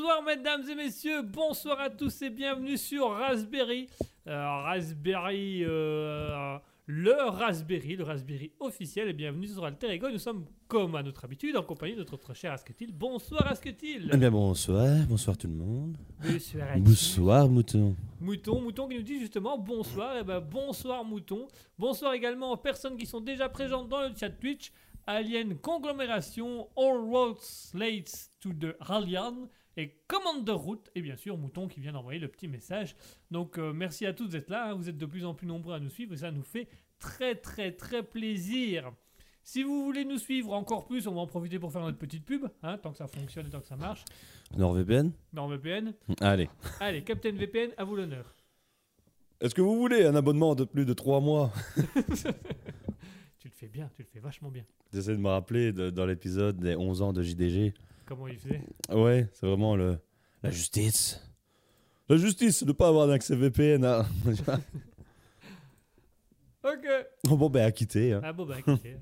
Bonsoir mesdames et messieurs, bonsoir à tous et bienvenue sur Raspberry. Euh, Raspberry, euh, le Raspberry, le Raspberry officiel et bienvenue sur Alter Ego. Nous sommes comme à notre habitude en compagnie de notre très cher Asketil. Bonsoir Asketil. Eh bien bonsoir, bonsoir tout le monde. Bonsoir. Bonsoir mouton. Mouton, Mouton qui nous dit justement bonsoir, et ben bonsoir Mouton. Bonsoir également aux personnes qui sont déjà présentes dans le chat Twitch. Alien Conglomération, All Roads Leads to the Alien et Commander Route. Et bien sûr, Mouton qui vient d'envoyer le petit message. Donc euh, merci à tous d'être là. hein. Vous êtes de plus en plus nombreux à nous suivre et ça nous fait très très très plaisir. Si vous voulez nous suivre encore plus, on va en profiter pour faire notre petite pub, hein, tant que ça fonctionne et tant que ça marche. NordVPN NordVPN. Allez. Allez, Captain VPN, à vous l'honneur. Est-ce que vous voulez un abonnement de plus de 3 mois? Tu le fais bien, tu le fais vachement bien. J'essaie de me rappeler de- dans l'épisode des 11 ans de JDG. Comment il faisait Ouais, c'est vraiment le la justice. La justice, de pas avoir d'accès VPN. hein. Ok. Oh, bon, ben, à quitter. hein. Ah bon, bah écoutez.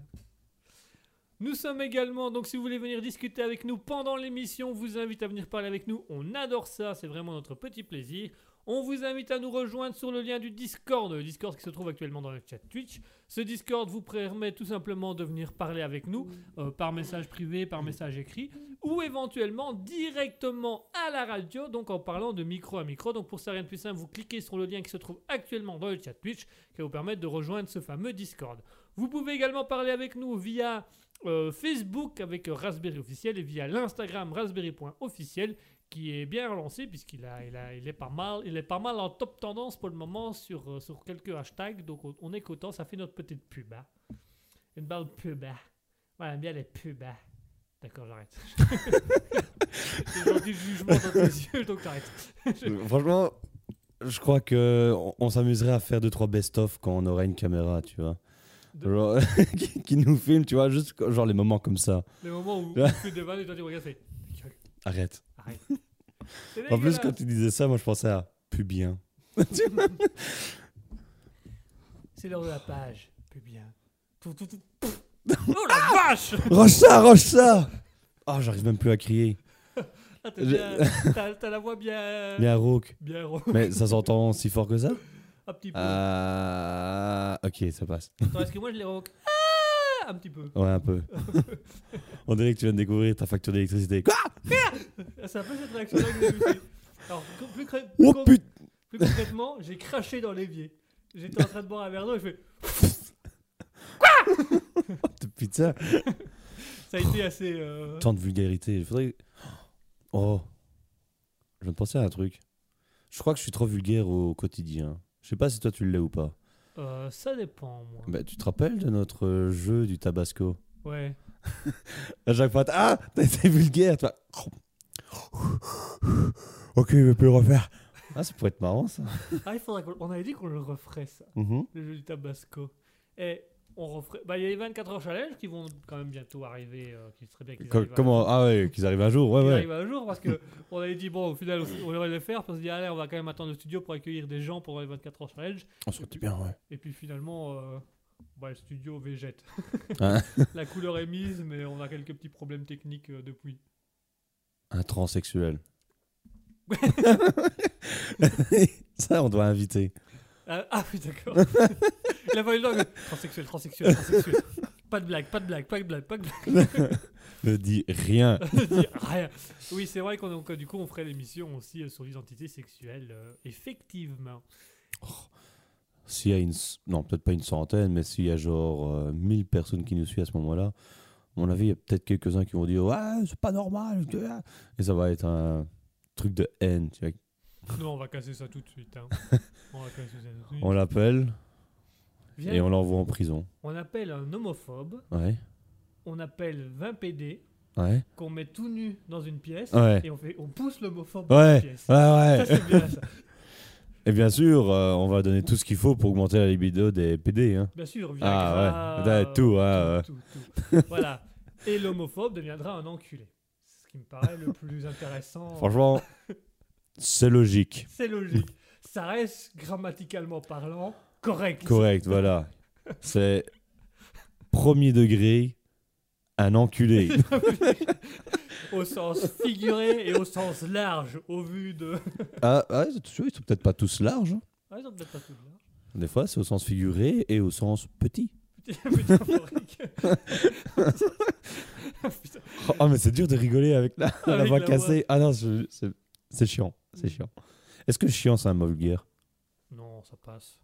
Nous sommes également, donc si vous voulez venir discuter avec nous pendant l'émission, on vous invite à venir parler avec nous. On adore ça, c'est vraiment notre petit plaisir. On vous invite à nous rejoindre sur le lien du Discord, le Discord qui se trouve actuellement dans le chat Twitch. Ce Discord vous permet tout simplement de venir parler avec nous euh, par message privé, par message écrit, ou éventuellement directement à la radio, donc en parlant de micro à micro. Donc pour ça, rien de plus simple, vous cliquez sur le lien qui se trouve actuellement dans le chat Twitch, qui va vous permettre de rejoindre ce fameux Discord. Vous pouvez également parler avec nous via euh, Facebook avec Raspberry officiel et via l'Instagram raspberry.officiel qui est bien relancé puisqu'il a, il a, il est pas mal, il est pas mal en top tendance pour le moment sur, euh, sur quelques hashtags. Donc on, est content, ça fait notre petite pub. hein. Une belle pub. hein. Aime bien les pubs. hein. D'accord, j'arrête. J'ai le jugement dans tes yeux, donc j'arrête. Franchement, je crois que on, on s'amuserait à faire 2-3 best-of quand on aura une caméra, tu vois. De- Genre, qui, qui nous filme, tu vois, juste genre les moments comme ça. Les moments où tu fais des vannes et toi tu regardes. Arrête. Arrête. En plus, quand tu disais ça, moi je pensais à pubien. C'est l'heure de la page. Plus bien. Tout, tout, tout. Oh la vache Roche ça, roche ça Ah, j'arrive même plus à crier. Ah, t'as Je- la voix bien. Bien rauque. Bien rond. Mais ça s'entend si fort que ça? Un petit peu. Ah, ok, ça passe. Attends, est-ce que moi je les rock Ah Un petit peu. Ouais, un peu. On dirait que tu viens de découvrir ta facture d'électricité. Quoi? C'est un peu cette réaction-là que j'ai eue. Alors, co- plus, cré- plus Oh con- plus concrètement, j'ai craché dans l'évier. J'étais en train de boire un verre d'eau et je fais. Putain Ça a été assez. euh, Tant de vulgarité. Il faudrait. Oh Je viens de penser à un truc. Je crois que je suis trop vulgaire au quotidien. Je sais pas si toi tu l'es ou pas. euh, ça dépend, moi. Bah, tu te rappelles de notre euh, jeu du tabasco? Ouais. À chaque fois, ah, t'as été vulgaire. Toi. Ok, je vais plus le refaire. Ah, ça pourrait être marrant ça. Ah, il faudrait qu'on. On avait dit qu'on le referait, ça. Mhm. le jeu du Tabasco. Et on referait. Bah, il y a les 24 heures challenge qui vont quand même bientôt arriver. euh, qui serait bien qu'ils Co- arrivent à- Comment Ah ouais, qu'ils arrivent un jour. Ouais, ouais. arrivent un jour parce que on avait dit bon au final on aurait les faire puis on se dit allez on va quand même attendre le studio pour accueillir des gens pour les 24 heures challenge On se dit bien, ouais. et puis finalement euh, bah, le studio végète Hein la couleur est mise mais on a quelques petits problèmes techniques euh, depuis Un transsexuel. ça, on doit inviter. ah, ah oui d'accord il a le transsexuel transsexuel transsexuel pas de blague pas de blague pas de blague pas de blague Ne dis rien. Dire rien. Oui, c'est vrai qu'on donc, du coup on ferait l'émission aussi euh, sur l'identité sexuelle, euh, effectivement. S'il y a une. Non, peut-être pas une centaine, mais s'il y a genre euh, 1000 personnes qui nous suivent à ce moment-là, à mon avis, il y a peut-être quelques-uns qui vont dire Ouais, c'est pas normal. Et ça va être un truc de haine. Tu vois. Non, on va casser ça tout de suite. hein. On va casser ça tout de suite. On l'appelle Viens, et on l'envoie en prison. on appelle un homophobe, Ouais. on appelle 20 PD, Ouais. qu'on met tout nu dans une pièce Ouais. et on, fait, on pousse l'homophobe dans Ouais. la pièce. Ouais, Ça, c'est bien ça. Et bien sûr, euh, on va donner tout ce qu'il faut pour augmenter la libido des PD. Hein. Bien sûr, Ah, Viagra, ouais. Ouais, tout, ouais, tout, tout, tout. voilà. Et l'homophobe deviendra un enculé. Ce qui me paraît le plus intéressant. Franchement, c'est logique. C'est logique. Ça reste grammaticalement parlant correct. Correct, voilà. C'est premier degré, un enculé. au sens figuré et au sens large, au vu de. Ah, ah ouais, tu vois, ils sont peut-être pas tous larges. hein. Ah, ils sont peut-être pas tous larges. Des fois, c'est au sens figuré et au sens petit. Oh, mais c'est dur de rigoler avec la, la Avec voix la cassée. Ah non, c'est chiant. C'est chiant. Est-ce que chiant, c'est un mot vulgaire? Non, ça passe.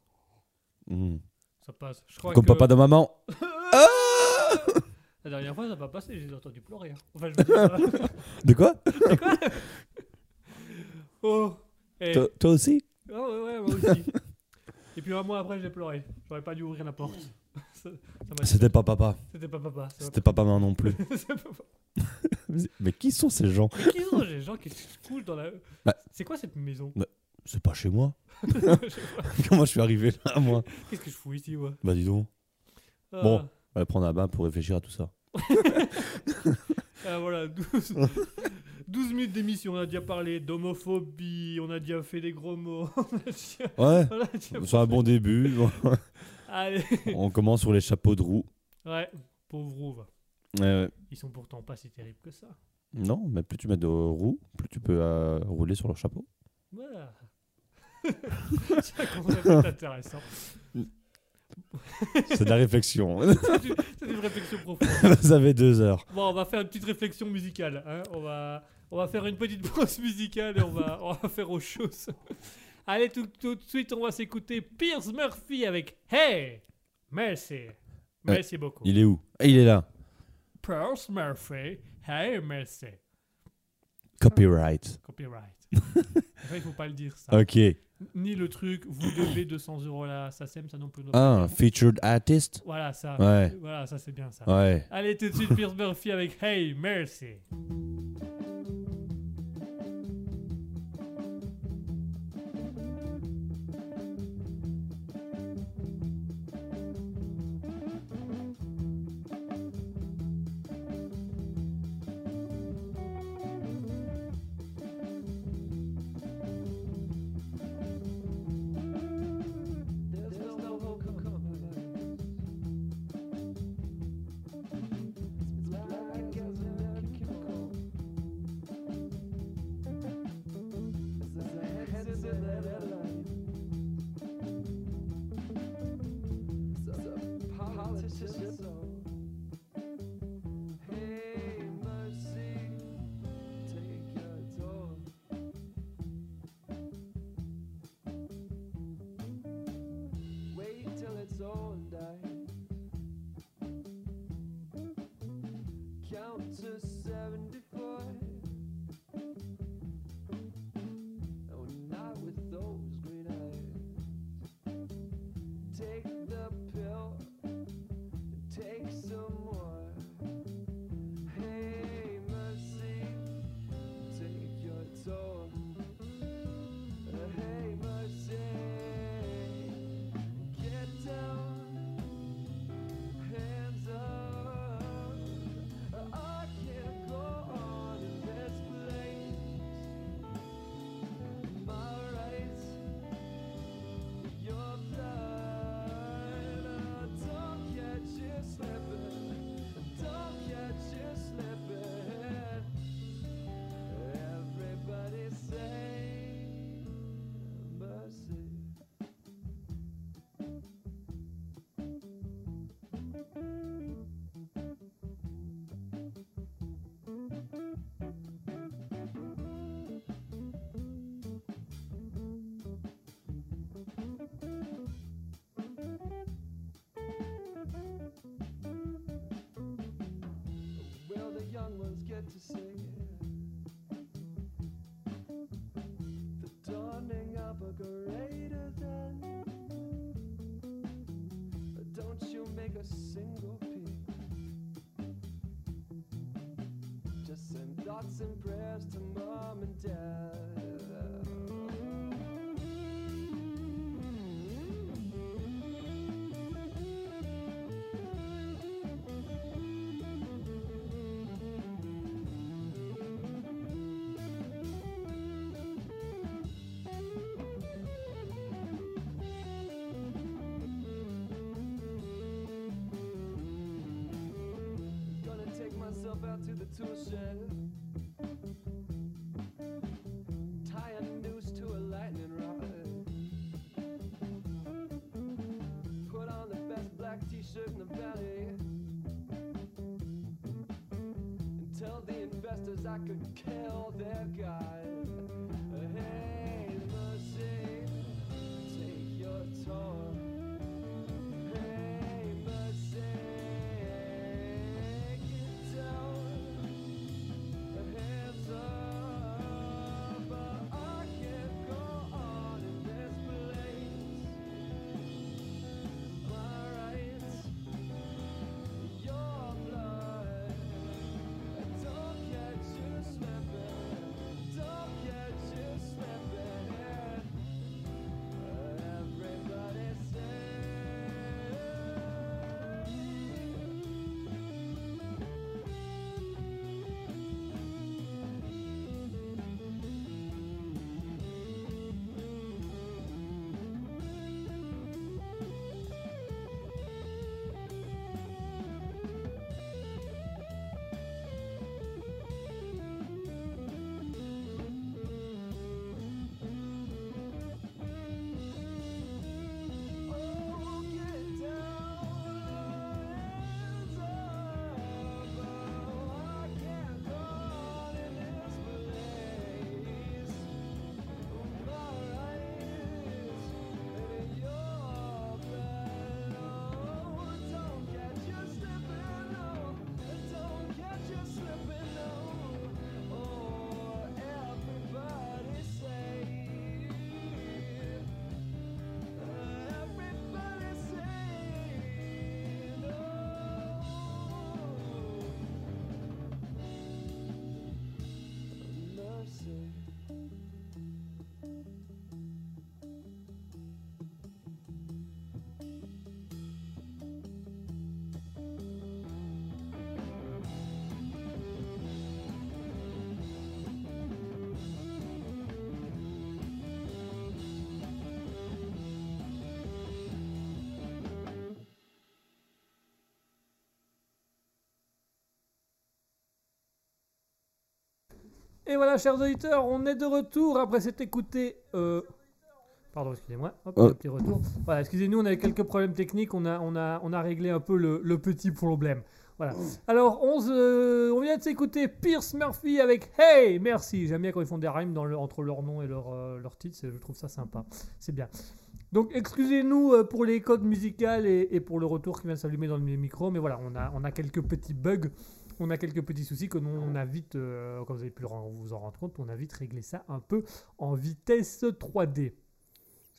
Hmm. Ça passe. Je crois Comme que papa de maman. La dernière fois, ça n'a pas passé. J'ai entendu pleurer. hein. Enfin, je veux dire. euh, De quoi? Oh. Eh. toi, toi aussi? Ah ouais, ouais, moi aussi. Et puis un mois après, j'ai pleuré. J'aurais pas dû ouvrir la porte. Ça- ça m'a- C'était pas papa. C'était pas papa. ça C'était pas maman non plus. c'est pas. Mais qui sont ces gens? Mais qui sont les gens qui se couchent dans la. Bah. C'est quoi cette maison? C'est pas chez moi. Je sais pas. Comment je suis arrivé là, moi? Qu'est-ce que je fous ici, moi? Bah dis donc. Ah. Bon. On va prendre un bain pour réfléchir à tout ça. Ah, voilà, 12, 12 minutes d'émission. On a déjà parlé d'homophobie, on a déjà fait des gros mots. on a déjà- Ouais. on a déjà- C'est un bon début. Allez. On commence sur les chapeaux de roue. Ouais, pauvre Rouve. Euh, Ils sont pourtant pas si terribles que ça. non, mais plus tu mets de roues, plus tu peux euh, rouler sur leur chapeau. Voilà. C'est un concept intéressant. C'est de la réflexion. C'est une, c'est une réflexion profonde. Vous avez deux heures. Bon, on va faire une petite réflexion musicale. hein. On, va, on va faire une petite pause musicale et on va, on va faire autre chose. Allez, tout, tout de suite, on va s'écouter Pierce Murphy avec Hey Merci. Merci beaucoup. Il est où? Ah, Il est là. Pierce Murphy, Hey Merci. Copyright. Copyright. Après, il faut pas le dire ça. Ok. Ni le truc, vous devez 200 euros là, ça sème, ça non plus. Ah, featured artist Voilà, ça. Ouais. Voilà, ça c'est bien ça. Ouais. Allez, tout de suite, Pierce Murphy avec Hey Merci. Myself out to the tool shed. Et voilà, chers auditeurs, on est de retour après s'être écouté. euh, Pardon, excusez-moi. Hop, Oh. petit retour. Voilà, excusez-nous, on avait quelques problèmes techniques. On a, on a, on a réglé un peu le, le petit problème. Voilà. Alors, on, vient de s'écouter Pierce Murphy avec Hey Merci. J'aime bien quand ils font des rhymes dans le- entre leur nom et leur, euh, leur titre. Je trouve ça sympa. C'est bien. Donc, excusez-nous euh, pour les codes musicales et, et pour le retour qui vient de s'allumer dans le micro. Mais voilà, on a, on a quelques petits bugs. On a quelques petits soucis que nous, on a vite, euh, comme vous avez pu vous en rendre compte, on a vite réglé ça un peu en vitesse 3D.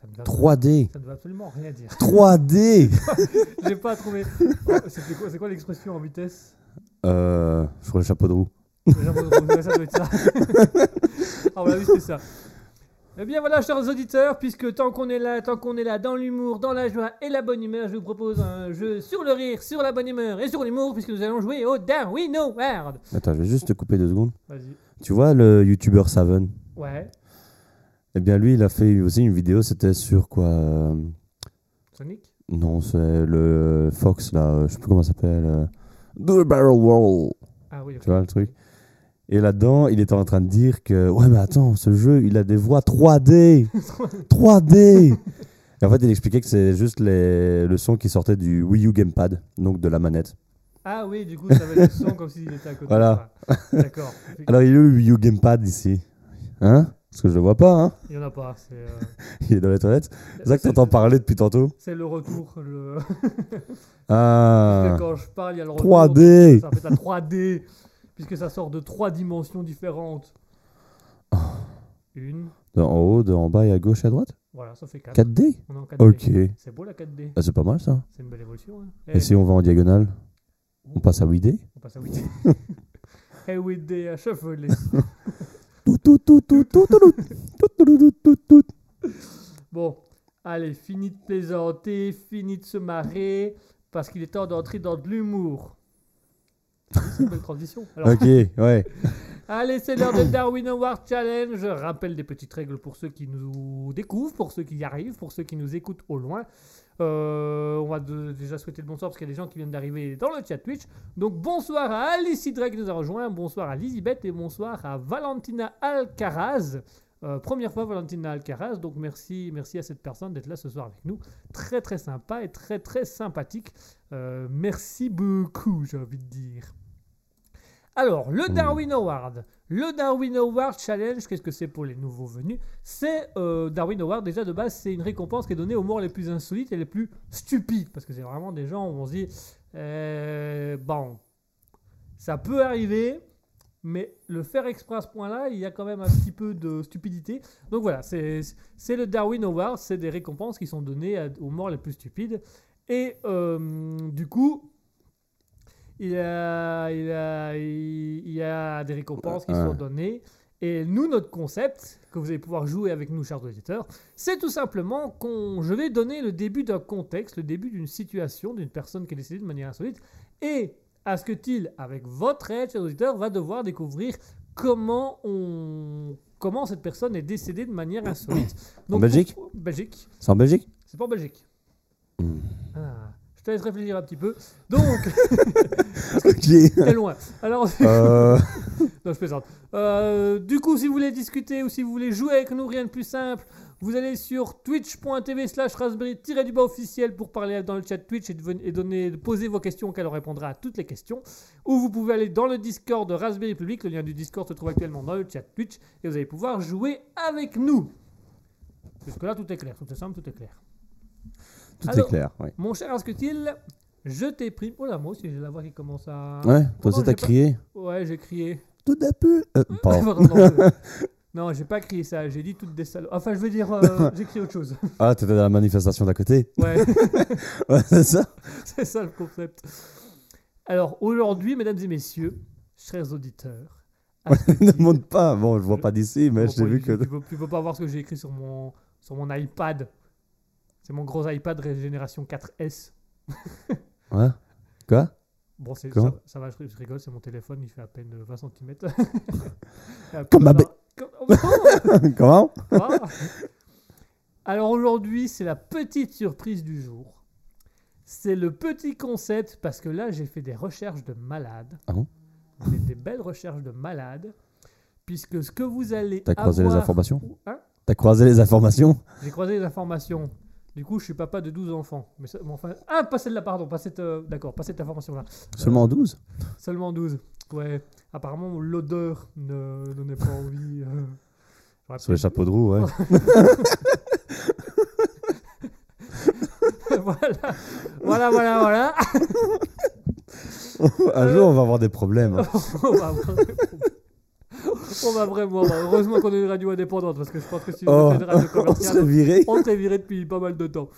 Ça ne va, 3D. ça ne veut absolument rien dire. 3D J'ai pas trouvé. Oh, quoi- C'est quoi l'expression en vitesse? Euh, Je crois le chapeau de roue. Déjà, moi, ouais, ça doit être ça. ah, voilà, oui, c'est ça. Eh bien voilà, chers auditeurs, puisque tant qu'on est là, tant qu'on est là dans l'humour, dans la joie et la bonne humeur, je vous propose un jeu sur le rire, sur la bonne humeur et sur l'humour, puisque nous allons jouer au Darwin Award. Attends, je vais juste te couper deux secondes. Vas-y. Tu vois le youtubeur Saven? Ouais. Eh bien, lui, il a fait aussi une vidéo, c'était sur quoi? Euh, Sonic? Non, c'est le Fox, là, euh, je sais plus comment ça s'appelle. euh, Do a Barrel Roll. Ah oui, ok. Tu vois le truc? Et là-dedans, il était en train de dire que, ouais, mais attends, ce jeu, il a des voix 3D 3D Et en fait, il expliquait que c'est juste les, le son qui sortait du Wii U Gamepad, donc de la manette. Ah oui, du coup, ça avait le son comme s'il était à côté. Voilà. D'accord. Alors, il est où le Wii U Gamepad ici Hein? Parce que je le vois pas, hein Il y en a pas. Euh, Il est dans les toilettes. C'est ça que t'entends parler depuis tantôt c'est le retour. Le... Ah Quand je parle, il y a le retour. 3D Ça fait la 3D, puisque ça sort de trois dimensions différentes. Oh. Une, de En haut, de en bas et à gauche et à droite voilà, ça fait 4. 4D On est en 4D. Ok. C'est beau la 4D, Ah, c'est pas mal ça. c'est une belle évolution. Hein. Et si on va en diagonale On passe à 8D on passe à 8D. Et 8D à tout, tout, tout, tout, tout, tout, tout, tout, tout, tout, tout. Bon, allez, fini de plaisanter, fini de se marrer, parce qu'il est temps d'entrer dans de l'humour. C'est une belle transition. Alors, Ok, ouais. Allez, c'est l'heure de Darwin Award Challenge. Je rappelle des petites règles pour ceux qui nous découvrent, pour ceux qui y arrivent, pour ceux qui nous écoutent au loin. Euh, on va de- déjà souhaiter le bonsoir parce qu'il y a des gens qui viennent d'arriver dans le chat Twitch. Donc bonsoir à Alice Hydra qui nous a rejoint, bonsoir à Lizibeth et bonsoir à Valentina Alcaraz. Euh, première fois Valentina Alcaraz, donc merci, merci à cette personne d'être là ce soir avec nous. Très très sympa et très très sympathique. Euh, merci beaucoup, j'ai envie de dire. Alors, le Hmm. Darwin Award. Le Darwin Award Challenge, qu'est-ce que c'est pour les nouveaux venus? C'est euh, Darwin Award, déjà de base, c'est une récompense qui est donnée aux morts les plus insolites et les plus stupides. Parce que c'est vraiment des gens où on se dit, bon, ça peut arriver, mais le faire exprès à ce point-là, il y a quand même un petit peu de stupidité. Donc voilà, c'est le Darwin Award, c'est des récompenses qui sont données à- aux morts les plus stupides. Et euh, du coup, il y a, il y a, il y a des récompenses qui Ouais. sont données. Et nous, notre concept, que vous allez pouvoir jouer avec nous, chers auditeurs, c'est tout simplement qu'on, je vais donner le début d'un contexte, le début d'une situation, d'une personne qui est décédée de manière insolite. Et Asketil, avec votre aide, chers auditeurs, va devoir découvrir comment on, comment cette personne est décédée de manière insolite. En Belgique? pour- Belgique. C'est en Belgique? C'est pas en Belgique. Ah, je te laisse réfléchir un petit peu. Donc, Ok. t'es loin. Alors, Euh, non, je plaisante. Euh, du coup, si vous voulez discuter ou si vous voulez jouer avec nous, rien de plus simple. Vous allez sur twitch.tv slash raspberry-du-bas officiel pour parler dans le chat Twitch et, donner, poser vos questions qu'elle répondra à toutes les questions. Ou vous pouvez aller dans le Discord de Raspberry Public. Le lien du Discord se trouve actuellement dans le chat Twitch et vous allez pouvoir jouer avec nous. Jusque-là, tout est clair. Tout est simple, tout est clair. Tout Alors- est clair. Ouais, Mon cher Asketil, je t'ai pris. Oh là, moi aussi, j'ai la voix qui commence à. ouais toi Pourtant, aussi t'as pas- crié Ouais, j'ai crié. Tout d'un peu. Euh, pardon. Non, je- j'ai pas crié ça, j'ai dit toutes des salauds. Enfin, je veux dire, euh, j'ai crié autre chose. Ah, t'étais dans la manifestation d'à côté Ouais, Ouais, c'est ça c'est ça le concept. Alors, aujourd'hui, mesdames et messieurs, chers auditeurs, Ne monte pas. Bon, je vois pas d'ici, mais j'ai bon, vu que. Tu peux, tu peux pas voir ce que j'ai écrit sur mon, sur mon iPad. C'est mon gros iPad génération 4S. Ouais Quoi? Bon, ça, va, je, rigole, c'est mon téléphone, il fait à peine 20 cm. Comme ma bête. Comme- Comment? Ah. Alors aujourd'hui, c'est la petite surprise du jour. C'est le petit concept parce que là, j'ai fait des recherches de malades. Ah bon? Des, des belles recherches de malades. Puisque ce que vous allez T'as croisé les avoir- informations? Hein? T'as croisé les informations? J'ai croisé les informations. Du coup, je suis papa de 12 enfants. Mais, ça- mais enfin... Ah, pas celle-là, pardon. Pas cette, euh, d'accord, pas cette information-là. Seulement 12 Seulement 12. Ouais. Apparemment, l'odeur ne donnait pas envie. euh. J'aurais Sur les chapeaux de roue, ouais. voilà. Voilà, voilà, voilà. Un jour, on va avoir des problèmes. hein. on, va vraiment, on va vraiment. Heureusement qu'on est une radio indépendante parce que je pense que si Oh, on était une radio on commerciale, viré. on serait viré depuis pas mal de temps.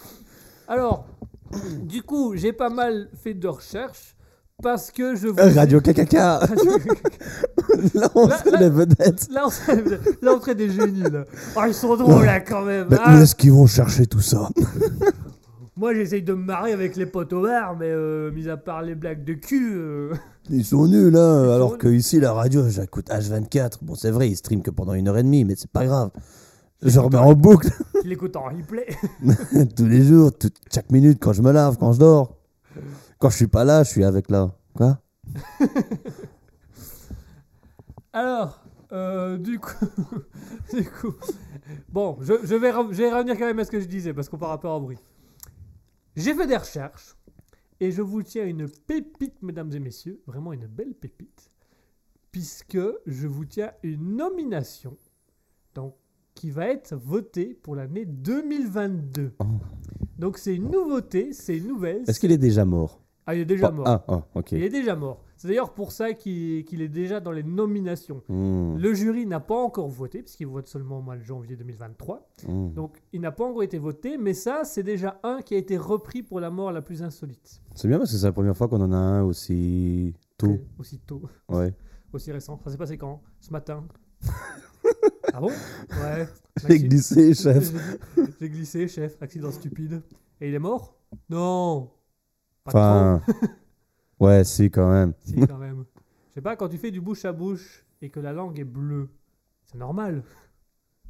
Alors, du coup, j'ai pas mal fait de recherches parce que je vous. Radio KKK Là, on Là- serait les vedettes. Là, on serait, là, on serait des génies, là. Oh, ils sont drôles, là, quand même. Mais hein. où est-ce qu'ils vont chercher tout ça? Moi, j'essaye de me marrer avec les potes au bar, mais euh, mis à part les blagues de cul. euh, Ils sont nuls, hein. Ils Alors sont que ici, la radio, j'écoute H24. Bon, c'est vrai, ils streament que pendant une heure et demie, mais c'est pas grave. Je remets en boucle Je l'écoute en replay. tous les jours, tout- chaque minute, quand je me lave, quand je dors. Quand je suis pas là, je suis avec là. Quoi Alors, euh, du coup, du coup, bon, je, je vais, re- je vais revenir quand même à ce que je disais parce qu'on part un peu en bruit. J'ai fait des recherches et je vous tiens une pépite, mesdames et messieurs, vraiment une belle pépite, puisque je vous tiens une nomination, donc qui va être votée pour l'année 2022. Oh. Donc c'est une nouveauté, c'est une nouvelle. Est-ce qu'il est déjà mort? Ah, il est déjà Oh, mort. Ah, ah, ok. Il est déjà mort. C'est d'ailleurs pour ça qu'il est déjà dans les nominations. Hmm, Le jury n'a pas encore voté, puisqu'il vote seulement au mois de janvier 2023. hmm. Donc il n'a pas encore été voté, mais ça, c'est déjà un qui a été repris pour la mort la plus insolite. C'est bien parce que c'est la première fois qu'on en a un aussi tôt. Aussi tôt, Ouais. aussi récent. Ça s'est passé quand? Ce matin. ah bon? Ouais. J'ai glissé, chef. J'ai- glissé, chef. Accident stupide. Et il est mort? Non. Pas Enfin. Ouais, si, quand même. Si, quand même. Je sais pas, quand tu fais du bouche à bouche et que la langue est bleue, c'est normal.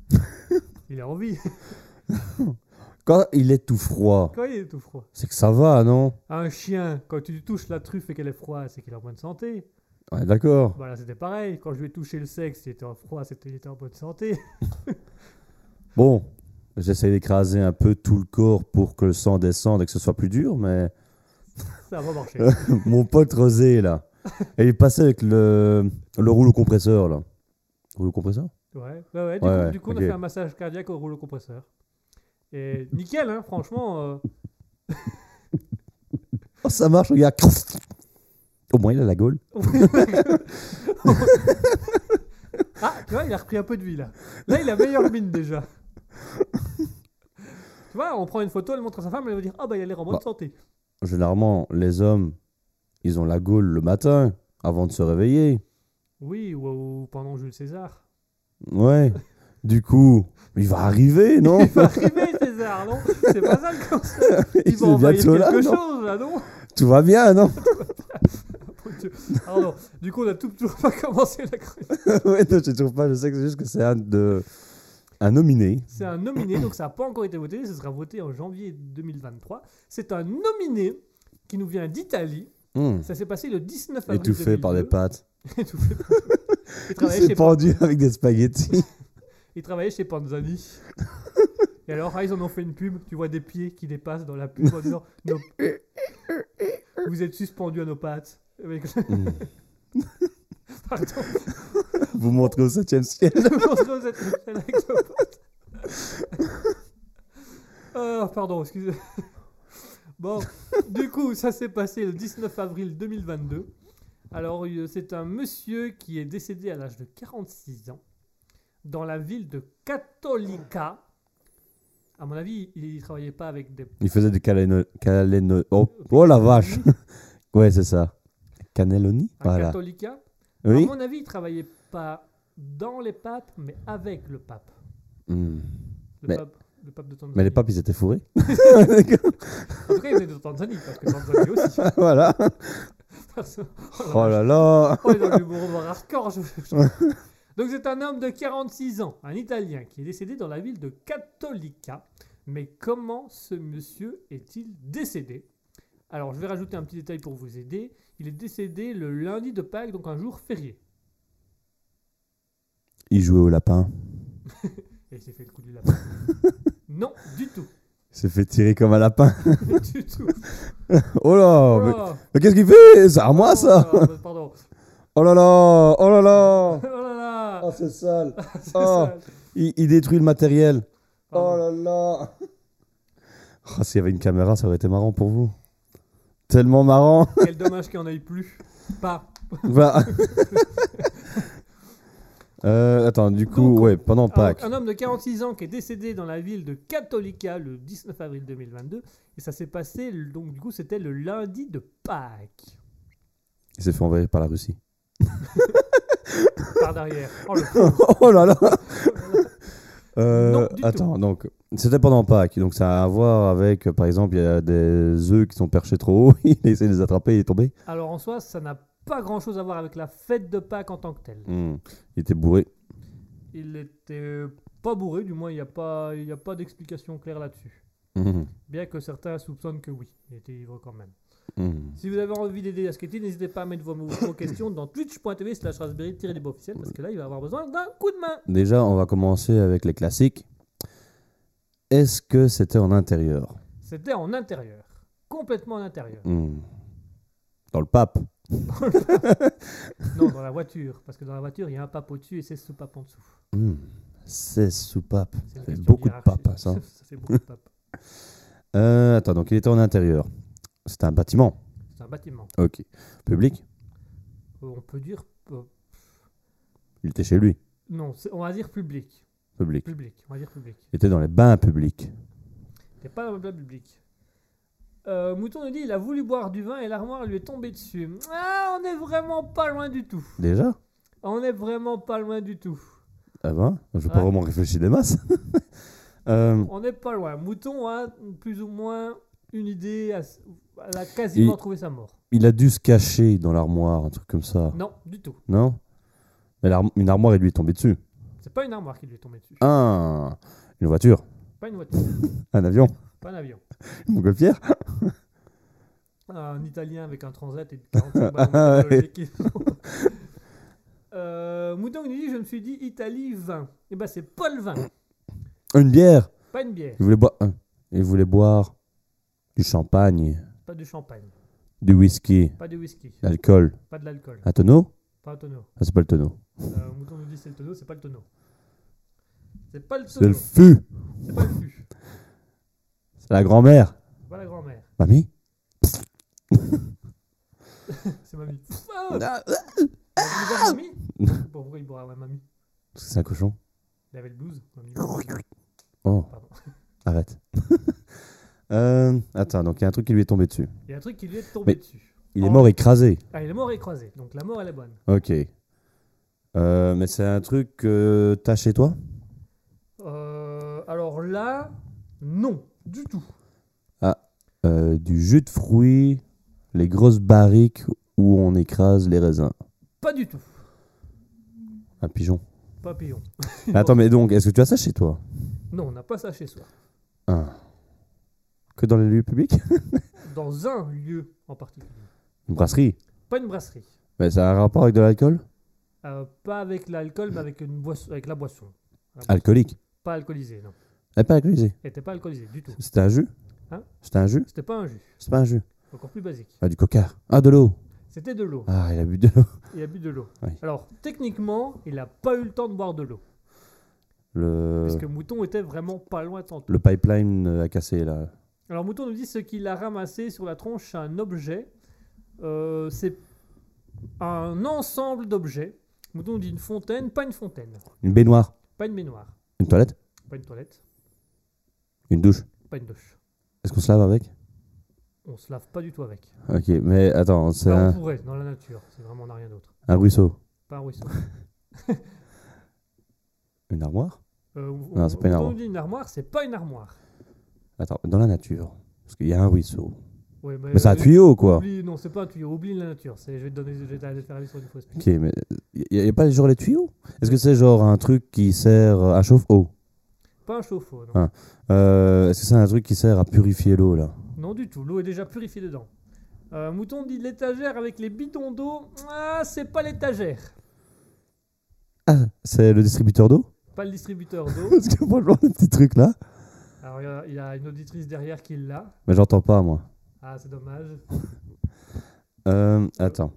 il a envie. Quand il est tout froid, Quand il est tout froid. c'est que ça va, non? Un chien, quand tu lui touches la truffe et qu'elle est froide, c'est qu'il est en bonne santé. Ouais, d'accord. Voilà, c'était pareil. Quand je lui ai touché le sexe, il était en froid, c'était il était en bonne santé. Bon, j'essaie d'écraser un peu tout le corps pour que le sang descende et que ce soit plus dur, mais Ça va marcher. mon pote Rosé, là, Et il passait avec le, le rouleau compresseur, là. Rouleau compresseur? Ouais, ouais, ouais. Du Ouais, coup, ouais, du coup, on a fait un massage cardiaque au rouleau compresseur. Et nickel, hein, franchement. euh, Oh, ça marche, regarde. Au moins, il a la gaule. ah, tu vois, il a repris un peu de vie là. Là, il a meilleure mine déjà. tu vois, on prend une photo, elle montre à sa femme, elle va dire Ah, bah, il a l'air en bonne Bah. santé. Généralement, les hommes, ils ont la gaule le matin, avant de se réveiller. Oui, ou, ou pendant Jules César. Ouais. Du coup, il va arriver, non? Il va arriver, César, non? C'est pas ça le concept. Il Il va envoyer quelque là, chose là, non? Tout va bien, non? Pardon. Du coup, on a tout- toujours pas commencé la chronique. Ouais, non, je trouve pas. Je sais que c'est juste que c'est un de. Un nominé. C'est un nominé, donc ça n'a pas encore été voté. Ce sera voté en janvier 2023. C'est un nominé qui nous vient d'Italie. Hmm. Ça s'est passé le 19 avril. Étouffé par des 2002. pattes. Étouffé par- Il s'est pendu avec des spaghettis. il travaillait chez Panzani. Et alors, ah, ils en ont fait une pub. Tu vois des pieds qui dépassent dans la pub en disant Nos- Vous êtes suspendu à nos pattes. Avec... Hmm. Pardon. Vous montrez au septième ciel. Contre cette scène avec nos pattes. Ah, pardon, excusez. Bon, du coup, ça s'est passé le 19 avril 2022. Alors, euh, c'est un monsieur qui est décédé à l'âge de 46 ans dans la ville de Cattolica. À mon avis, il ne travaillait pas avec des. Il faisait des caléno... caléno- Oh, oh la vache Ouais, c'est ça. Cannelloni À Voilà. Cattolica. Oui À mon avis, il travaillait pas dans les papes, mais avec le pape. Hmm. Le, Mais- pape, le pape de Tanzanie. Mais les papes, ils étaient fourrés. En tout cas, il venait de Tanzanie, parce que Tanzanie aussi. voilà. Oh là là Oh, il est dans l'humour noir hardcore, je- je- Donc c'est un homme de 46 ans, un Italien, qui est décédé dans la ville de Cattolica. Mais comment ce monsieur est-il décédé? Alors je vais rajouter un petit détail pour vous aider. Il est décédé le lundi de Pâques, donc un jour férié. Il jouait au lapin. Et il s'est fait le coup du lapin. non, du tout. Il s'est fait tirer comme un lapin. du tout. Oh là Oh Mais, là. mais qu'est-ce qu'il fait? C'est à moi, ça Oh, euh, Pardon. Oh là là Oh là là Oh là là. Oh, c'est sale C'est oh. sale. il, il détruit le matériel. Pardon. Oh là là oh, S'il y avait une caméra, ça aurait été marrant pour vous. Tellement marrant Quel dommage qu'il n'y en ait plus. Pas. Voilà. Euh, attends, du coup, Donc, ouais, pendant Pâques. un homme de 46 ans qui est décédé dans la ville de Cattolica le 19 avril 2022. Et ça s'est passé, donc du coup, c'était le lundi de Pâques. Il s'est fait envahir par la Russie. Par derrière. Oh, le pauvre. oh là là Euh, Non, Attends, donc, c'était pendant Pâques. Donc, ça a à voir avec, euh, par exemple, il y a des œufs qui sont perchés trop haut. il a essayé de les attraper, il est tombé. Alors en soi, ça n'a pas grand chose à voir avec la fête de Pâques en tant que telle. Hmm. Il était bourré. Il était pas bourré, du moins, il n'y a pas, il y a pas d'explication claire là-dessus. Hmm. Bien que certains soupçonnent que oui, il était ivre quand même. Hmm. Si vous avez envie d'aider à skater, n'hésitez pas à mettre vos, vos questions dans twitch.tv slash raspberry officiel parce que là, il va avoir besoin d'un coup de main. Déjà, on va commencer avec les classiques. Est-ce que c'était en intérieur? C'était en intérieur. Complètement en intérieur. Dans le pape Non, dans la voiture. Parce que dans la voiture, il y a un pape au-dessus et c'est ce pape en dessous. Hmm. 16 soupapes. Ça fait beaucoup de papes, ça. ça fait beaucoup de papes. Euh, attends, donc il était en intérieur. C'était un bâtiment. C'est un bâtiment. Ok. Public? Euh, On peut dire. euh, Il était chez lui. non, c'est- on va dire public. Public. Public. On va dire public. Il était dans les bains publics. C'est pas dans le plat public. Euh, Mouton nous dit il a voulu boire du vin et l'armoire lui est tombée dessus. Ah, on est vraiment pas loin du tout. Déjà On est vraiment pas loin du tout. Ah ben Je vais pas vraiment réfléchir des masses. Euh, On n'est pas loin. Mouton a plus ou moins une idée. à Elle a quasiment Il- trouvé sa mort. il a dû se cacher dans l'armoire, un truc comme ça. Non, du tout. Non? Mais une armoire, il lui est tombé dessus. C'est pas une armoire qui lui est tombée dessus. Ah Une voiture Pas une voiture. Un avion pas un avion. Une montgolfière Un Italien avec un transat et 45 Ah. Euh, Mouton nous dit je me suis dit Italie vin. Et ben c'est pas le vin, Une bière pas une bière, Il voulait boire... Il voulait boire du champagne. pas du champagne. Du whisky. Pas du whisky. L'alcool. Pas de l'alcool. Un tonneau Pas un tonneau. Ah, c'est pas le tonneau. Euh, Mouton nous dit c'est le tonneau, c'est pas le tonneau. C'est pas le C'est le tonneau. fût. C'est pas le fût. La grand-mère. Pas la grand-mère. Mamie C'est mamie. Ah Ah, mamie Pourquoi il boit ouais, mamie C'est un cochon. Il avait le blues. Mamie. Oh, Pardon. arrête. Euh, attends, donc il y a un truc qui lui est tombé dessus. Il y a un truc qui lui est tombé Mais- dessus. Il est mort écrasé. Ah, il est mort écrasé. Donc la mort, elle est bonne. Ok. Euh, mais c'est un truc que t'as chez toi? Euh, alors là, non, du tout. Euh, Du jus de fruits, les grosses barriques où on écrase les raisins. Pas du tout. Un pigeon. Papillon. Mais attends, mais donc, est-ce que tu as ça chez toi? Non, on n'a pas ça chez soi. Ah. Que dans les lieux publics? Dans un lieu en particulier. Une brasserie? Pas une brasserie. Mais ça a un rapport avec de l'alcool? Euh, pas avec l'alcool, mais avec, une boisson, avec la boisson. La boisson. Alcoolique? Pas alcoolisé, non. Elle n'est pas alcoolisée. Elle n'était pas alcoolisé du tout. C'était un jus Hein? C'était un jus C'était pas un jus. C'est pas un jus. Encore plus basique. Ah, du coca. Ah, de l'eau. C'était de l'eau. Ah, il a bu de l'eau. Il a bu de l'eau. Oui. Alors, techniquement, il n'a pas eu le temps de boire de l'eau. Le... Puisque Mouton était vraiment pas loin tantôt. le pipeline euh, a cassé là. Alors Mouton nous dit ce qu'il a ramassé sur la tronche, c'est un objet. Euh, c'est un ensemble d'objets. Mouton nous dit une fontaine, pas une fontaine, Une baignoire. pas une baignoire, Une toilette. pas une toilette, Une douche. pas une douche. Est-ce qu'on se lave avec? On se lave pas du tout avec. Ok, mais attends, c'est Bah, un, On pourrait, dans la nature, c'est vraiment on n'a rien d'autre. un ruisseau. Pas un ruisseau. Une armoire? Euh, Non, c'est pas une armoire. nous dit une armoire, c'est pas une armoire. Attends, dans la nature. Parce qu'il y a un ruisseau. Ouais, Mais c'est un euh, tuyau quoi. oublie- non, c'est pas un tuyau. Oublie la nature. C'est- Je vais te donner, je vais te faire aller sur une fausse piste. Ok, mais il n'y a, pas genre les tuyaux? Est-ce que c'est genre un truc qui sert à chauffe-eau? Pas un chauffe-eau, non. Ah. Euh, Est-ce que c'est un truc qui sert à purifier l'eau là? Non du tout, l'eau est déjà purifiée dedans. Euh, Mouton dit l'étagère avec les bidons d'eau. Ah, c'est pas l'étagère. Ah, c'est le distributeur d'eau? Pas le distributeur d'eau. Parce que franchement, le petit truc là. Alors il y a- il y, a une auditrice derrière qui l'a. Mais j'entends pas moi. Ah, c'est dommage. Euh, attends.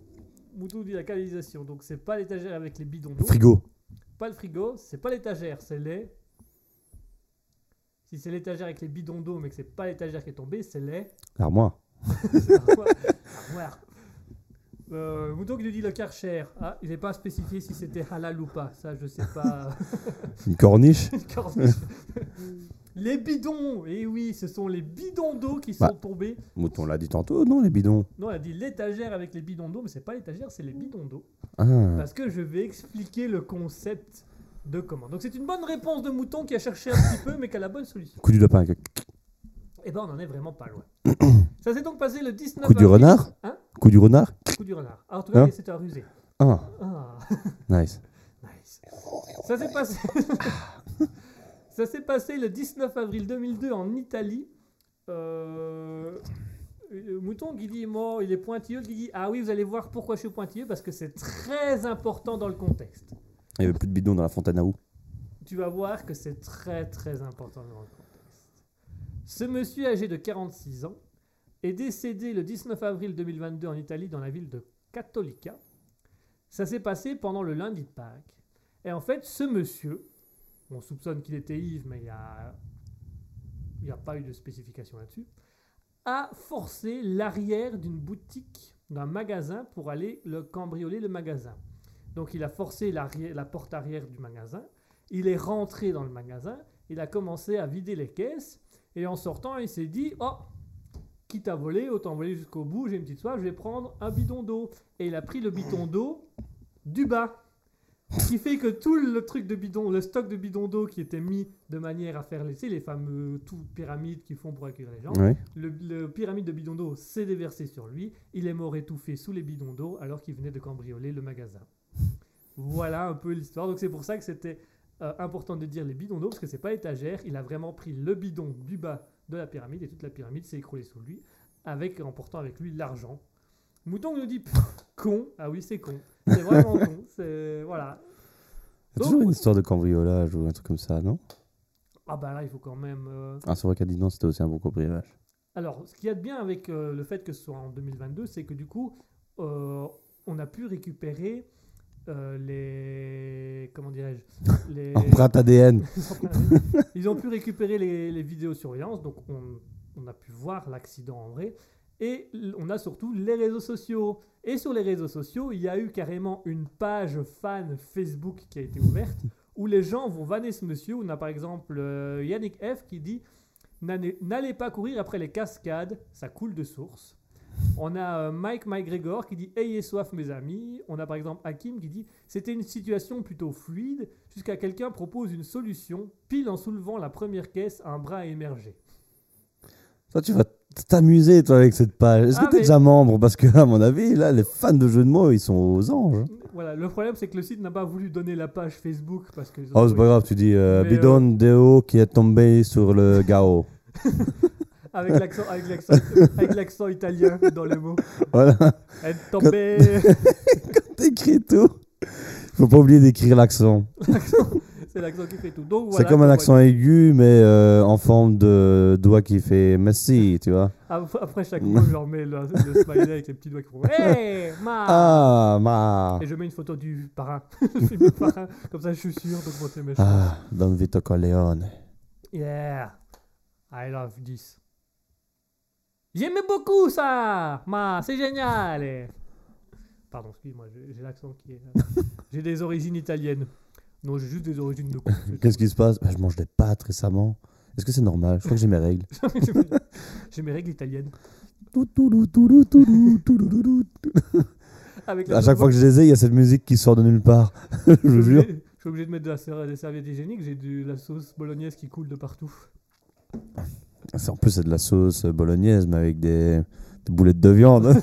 Mouton dit la canalisation. Donc c'est pas l'étagère avec les bidons d'eau. Frigo. Pas le frigo, c'est pas l'étagère, c'est les. Si c'est l'étagère avec les bidons d'eau, mais que c'est pas l'étagère qui est tombée, c'est les. L'armoire. L'armoire. Armoire. Euh, Mouton qui nous dit le karcher. Ah, il n'est pas spécifié si c'était halal ou pas. Ça, je sais pas. Une corniche. Une corniche. les bidons Et oui, ce sont les bidons d'eau qui sont Bah. tombés. Mouton l'a dit tantôt, non, les bidons? Non, elle a dit l'étagère avec les bidons d'eau, mais c'est pas l'étagère, c'est les bidons d'eau. Ah, Parce que je vais expliquer le concept de comment. Donc c'est une bonne réponse de Mouton qui a cherché un petit peu, mais qui a la bonne solution. coup du lapin. Eh ben, on en est vraiment pas loin. Ça s'est donc passé le 19 Coup du avril. renard Hein Coup du renard Coup du renard. Ah, en tout cas, Hein c'était un rusé. Ah, Ah, nice. nice. Ça s'est passé. Ça s'est passé le 19 avril 2002 en Italie. Euh, euh, Mouton qui dit, moi, il est pointilleux, dit, ah oui, vous allez voir pourquoi je suis pointilleux, parce que c'est très important dans le contexte. Il n'y avait plus de bidons dans la fontaine à eau. tu vas voir que c'est très très important dans le contexte. Ce monsieur âgé de 46 ans est décédé le 19 avril 2022 en Italie dans la ville de Cattolica. Ça s'est passé pendant le lundi de Pâques. Et en fait, ce monsieur, on soupçonne qu'il était ivre, mais il n'y a, y a pas eu de spécification là-dessus, a forcé l'arrière d'une boutique, d'un magasin, pour aller le cambrioler le magasin. Donc il a forcé la porte arrière du magasin, il est rentré dans le magasin, il a commencé à vider les caisses, et en sortant, il s'est dit Oh, quitte à voler, autant voler jusqu'au bout, j'ai une petite soif, je vais prendre un bidon d'eau. Et il a pris le bidon d'eau du bas. Ce qui fait que tout le truc de bidon, le stock de bidons d'eau qui était mis de manière à faire laisser les fameux tout pyramides qu'ils font pour accueillir les gens, le, le pyramide de bidons d'eau s'est déversé sur lui. Il est mort étouffé sous les bidons d'eau alors qu'il venait de cambrioler le magasin. Voilà un peu l'histoire. Donc c'est pour ça que c'était euh, important de dire les bidons d'eau parce que c'est pas étagère. Il a vraiment pris le bidon du bas de la pyramide et toute la pyramide s'est écroulée sous lui avec en portant avec lui l'argent. Mouton nous dit con. Ah oui c'est con. C'est vraiment con. C'est voilà. Il y a toujours une histoire de cambriolage ou un truc comme ça, non? Ah bah là il faut quand même. euh, Ah, c'est vrai qu'à Dinan, c'était aussi un bon cambriolage. Alors, ce qu'il y a de bien avec euh, le fait que ce soit en 2022, c'est que du coup, euh, on a pu récupérer euh, les. Comment dirais-je les... Empreinte ADN. Ils ont pu récupérer les, les vidéosurveillances, donc on, on a pu voir l'accident en vrai. Et on a surtout les réseaux sociaux. Et sur les réseaux sociaux, il y a eu carrément une page fan Facebook qui a été ouverte où les gens vont vanner ce monsieur. On a par exemple euh, Yannick F qui dit n'allez pas courir après les cascades, ça coule de source. On a euh, Mike McGregor qui dit Ayez soif, mes amis. On a par exemple Hakim qui dit C'était une situation plutôt fluide jusqu'à quelqu'un propose une solution, pile en soulevant la première caisse, un bras a émergé. Toi, tu vas t'amuser, toi, avec cette page. Est-ce Ah, que t'es mais- déjà membre? Parce que, à mon avis, là, les fans de jeux de mots, ils sont aux anges. Voilà, le problème c'est que le site n'a pas voulu donner la page Facebook parce que. Oh, c'est pas grave, tu dis euh, Mais, bidon Deo qui est tombé sur le gao. Avec l'accent, avec l'accent, avec l'accent italien dans le mot. voilà. Elle tombée. T'écris tout. Faut pas oublier d'écrire l'accent. C'est l'accent qui fait tout. Donc C'est voilà. comme un accent aigu, mais euh, en forme de doigt qui fait merci, tu vois. Après, chaque mot, je leur mets le, le smiley avec les petits doigts qui font Hey, ma Ah, ma. Et je mets une photo du. Je parrain. Comme ça, je suis sûr d'augmenter mes chances. Ah, Don Vito Corleone. Yeah, I love this. J'aimais beaucoup ça, ma, c'est génial. Pardon, excuse-moi, j'ai l'accent qui est. j'ai des origines italiennes. Non, j'ai juste des origines de con. Qu'est-ce qui se passe? Bah, Je mange des pâtes récemment. Est-ce que c'est normal? Je crois que j'ai mes règles. j'ai mes règles italiennes. Avec À chaque fois que je les ai, il y a cette musique qui sort de nulle part. je vous jure. je suis obligé de mettre de la des serviettes hygiéniques. J'ai de la sauce bolognaise qui coule de partout. En plus, c'est de la sauce bolognaise, mais avec des, des boulettes de viande.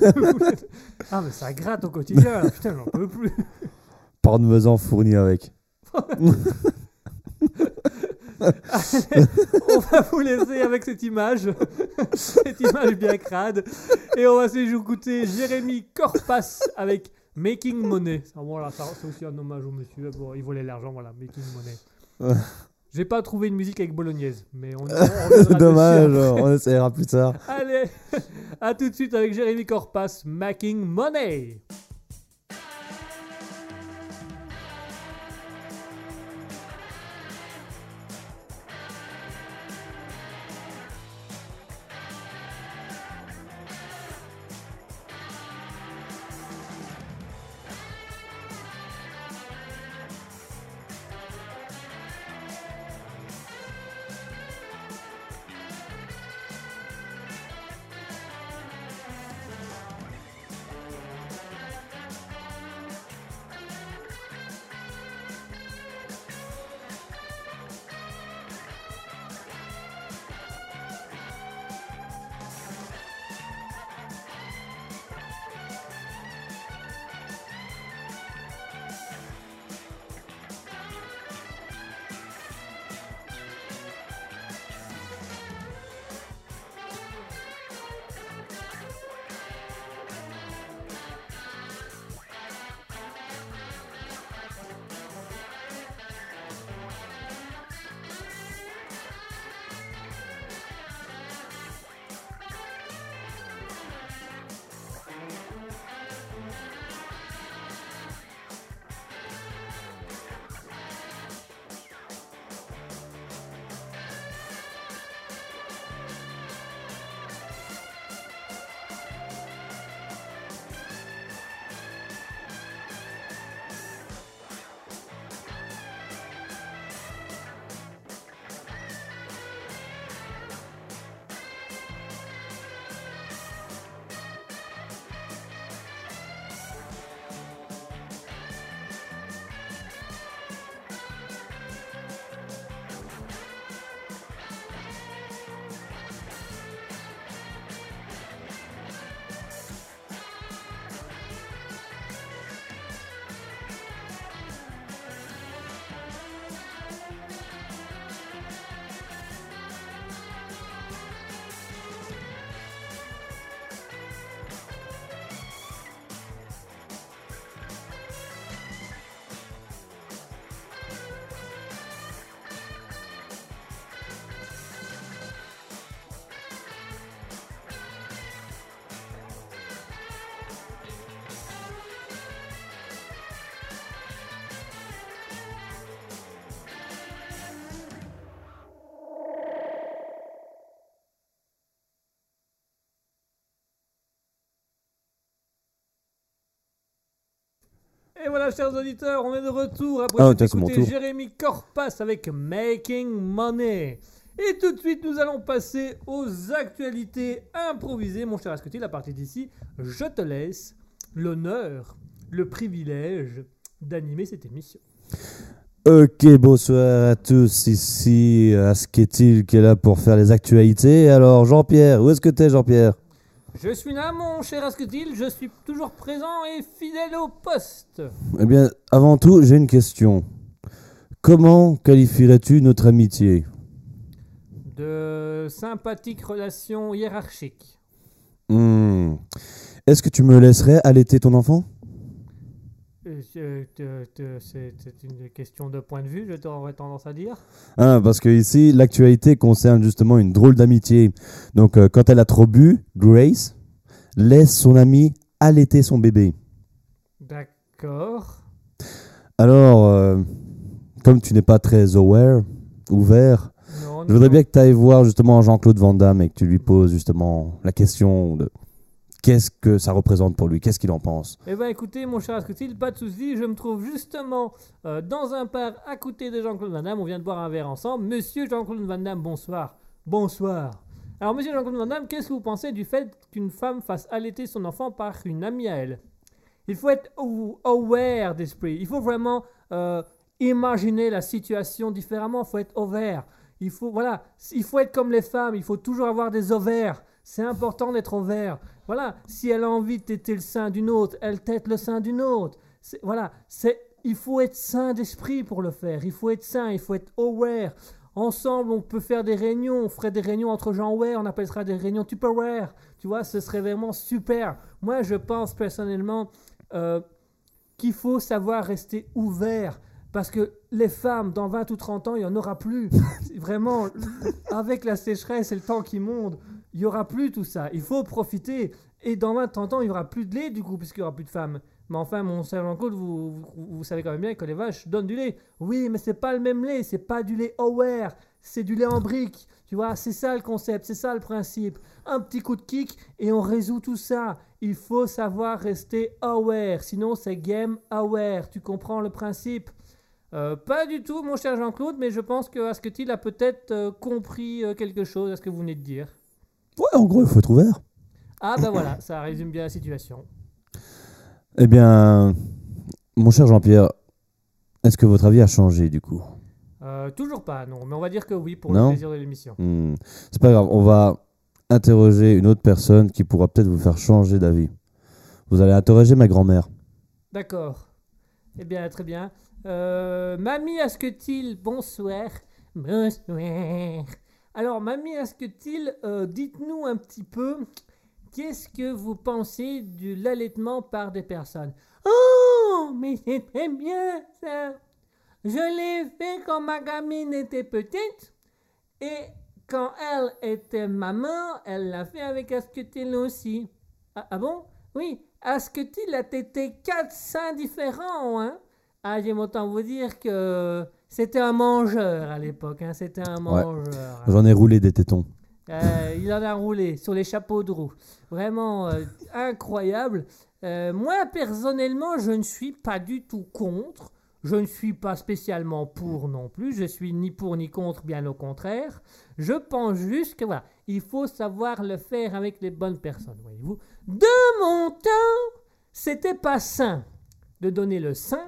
ah, mais ça gratte au quotidien. là. Putain, j'en peux plus. Parmesan fourni avec. on va vous laisser avec cette image, cette image bien crade, et on va se écouter Jérémy Corpas avec Making Money. Ça, voilà, c'est aussi un hommage au monsieur. Bon, il volait l'argent, voilà, Making Money. J'ai pas trouvé une musique avec bolognaise, mais on, on Dommage, on essaiera plus tard. Allez, à tout de suite avec Jérémy Corpas, Making Money. Et voilà, chers auditeurs, on est de retour après Ah, tour. Jérémy Corpas avec Making Money. Et tout de suite, nous allons passer aux actualités improvisées. Mon cher Ascutil, à partir d'ici, je te laisse l'honneur, le privilège d'animer cette émission. Ok, bonsoir à tous. Ici Asketil qui est là pour faire les actualités. Alors, Jean-Pierre, où est-ce que t'es, Jean-Pierre? Je suis là, mon cher Ascutil, je suis toujours présent et fidèle au poste. Eh bien, avant tout, j'ai une question. Comment qualifierais-tu notre amitié? De sympathiques relations hiérarchiques. Hmm. Est-ce que tu me laisserais allaiter ton enfant Euh, euh, te- te- C'est une question de point de vue, je t'aurais tendance à dire. Hein, Parce que ici, l'actualité concerne justement une drôle d'amitié. Donc, euh, quand elle a trop bu, Grace laisse son ami allaiter son bébé. D'accord. Alors, euh, comme tu n'es pas très aware, ouvert, Non, je voudrais non. bien que tu ailles voir justement Jean-Claude Van Damme et que tu lui poses justement la question de qu'est-ce que ça représente pour lui, qu'est-ce qu'il en pense? Eh bien, écoutez, mon cher Ascutil, pas de souci, je me trouve justement euh, dans un bar à côté de Jean-Claude Van Damme. On vient de boire un verre ensemble. Monsieur Jean-Claude Van Damme, bonsoir. Bonsoir. Alors, monsieur Jean-Claude Van Damme, qu'est-ce que vous pensez du fait qu'une femme fasse allaiter son enfant par une amie à elle? Il faut être aw- aware d'esprit. Il faut vraiment euh, imaginer la situation différemment. Il faut être ouvert. Il faut, voilà, il faut être comme les femmes. Il faut toujours avoir des ovaires. C'est important d'être ouvert. Voilà, si elle a envie de téter le sein d'une autre, elle tète le sein d'une autre. Voilà, c'est, il faut être sain d'esprit pour le faire. Il faut être sain, il faut être aware. Ensemble, on peut faire des réunions. On ferait des réunions entre gens aware. On appellera des réunions Tupperware. Tu vois, ce serait vraiment super. Moi, je pense personnellement euh, qu'il faut savoir rester ouvert. Parce que les femmes, dans 20 ou 30 ans, il n'y en aura plus. Vraiment, avec la sécheresse et le temps qui monte, il n'y aura plus tout ça. Il faut profiter. Et dans 20 30 ans, il n'y aura plus de lait du coup, puisqu'il n'y aura plus de femmes. Mais enfin, mon cher Jean-Claude, vous, vous, vous savez quand même bien que les vaches donnent du lait. Oui, mais c'est pas le même lait. C'est pas du lait aware. C'est du lait en brique. Tu vois, c'est ça le concept. C'est ça le principe. Un petit coup de kick et on résout tout ça. Il faut savoir rester aware. Sinon, c'est game aware. Tu comprends le principe? Euh, Pas du tout, mon cher Jean-Claude, mais je pense que Asketil a peut-être euh, compris euh, quelque chose à ce que vous venez de dire. Ouais, en gros, il faut être ouvert. Ah bah voilà, ça résume bien la situation. Eh bien, mon cher Jean-Pierre, est-ce que votre avis a changé du coup? Euh, toujours pas, non, mais on va dire que oui pour Non le plaisir de l'émission. Hmm, C'est pas grave, on va interroger une autre personne qui pourra peut-être vous faire changer d'avis. Vous allez interroger ma grand-mère. D'accord. Eh bien, très bien. Euh, mamie Asketil, bonsoir. Bonsoir. Alors, Mamie Asketil, euh, dites-nous un petit peu, qu'est-ce que vous pensez de l'allaitement par des personnes? Oh, mais c'est très bien ça. Je l'ai fait quand ma gamine était petite. Et quand elle était maman, elle l'a fait avec Asketil aussi. Ah, ah bon? Oui, Asketil a tété quatre seins différents, hein Ah, j'aime autant vous dire que c'était un mangeur à l'époque, hein, c'était un mangeur. J'en ai roulé des tétons. Euh, il en a roulé sur les chapeaux de roue. Vraiment euh, incroyable. Euh, moi, personnellement, je ne suis pas du tout contre. Je ne suis pas spécialement pour non plus. Je suis ni pour ni contre, bien au contraire. Je pense juste que voilà, il faut savoir le faire avec les bonnes personnes, voyez-vous. De mon temps, c'était pas sain de donner le sein.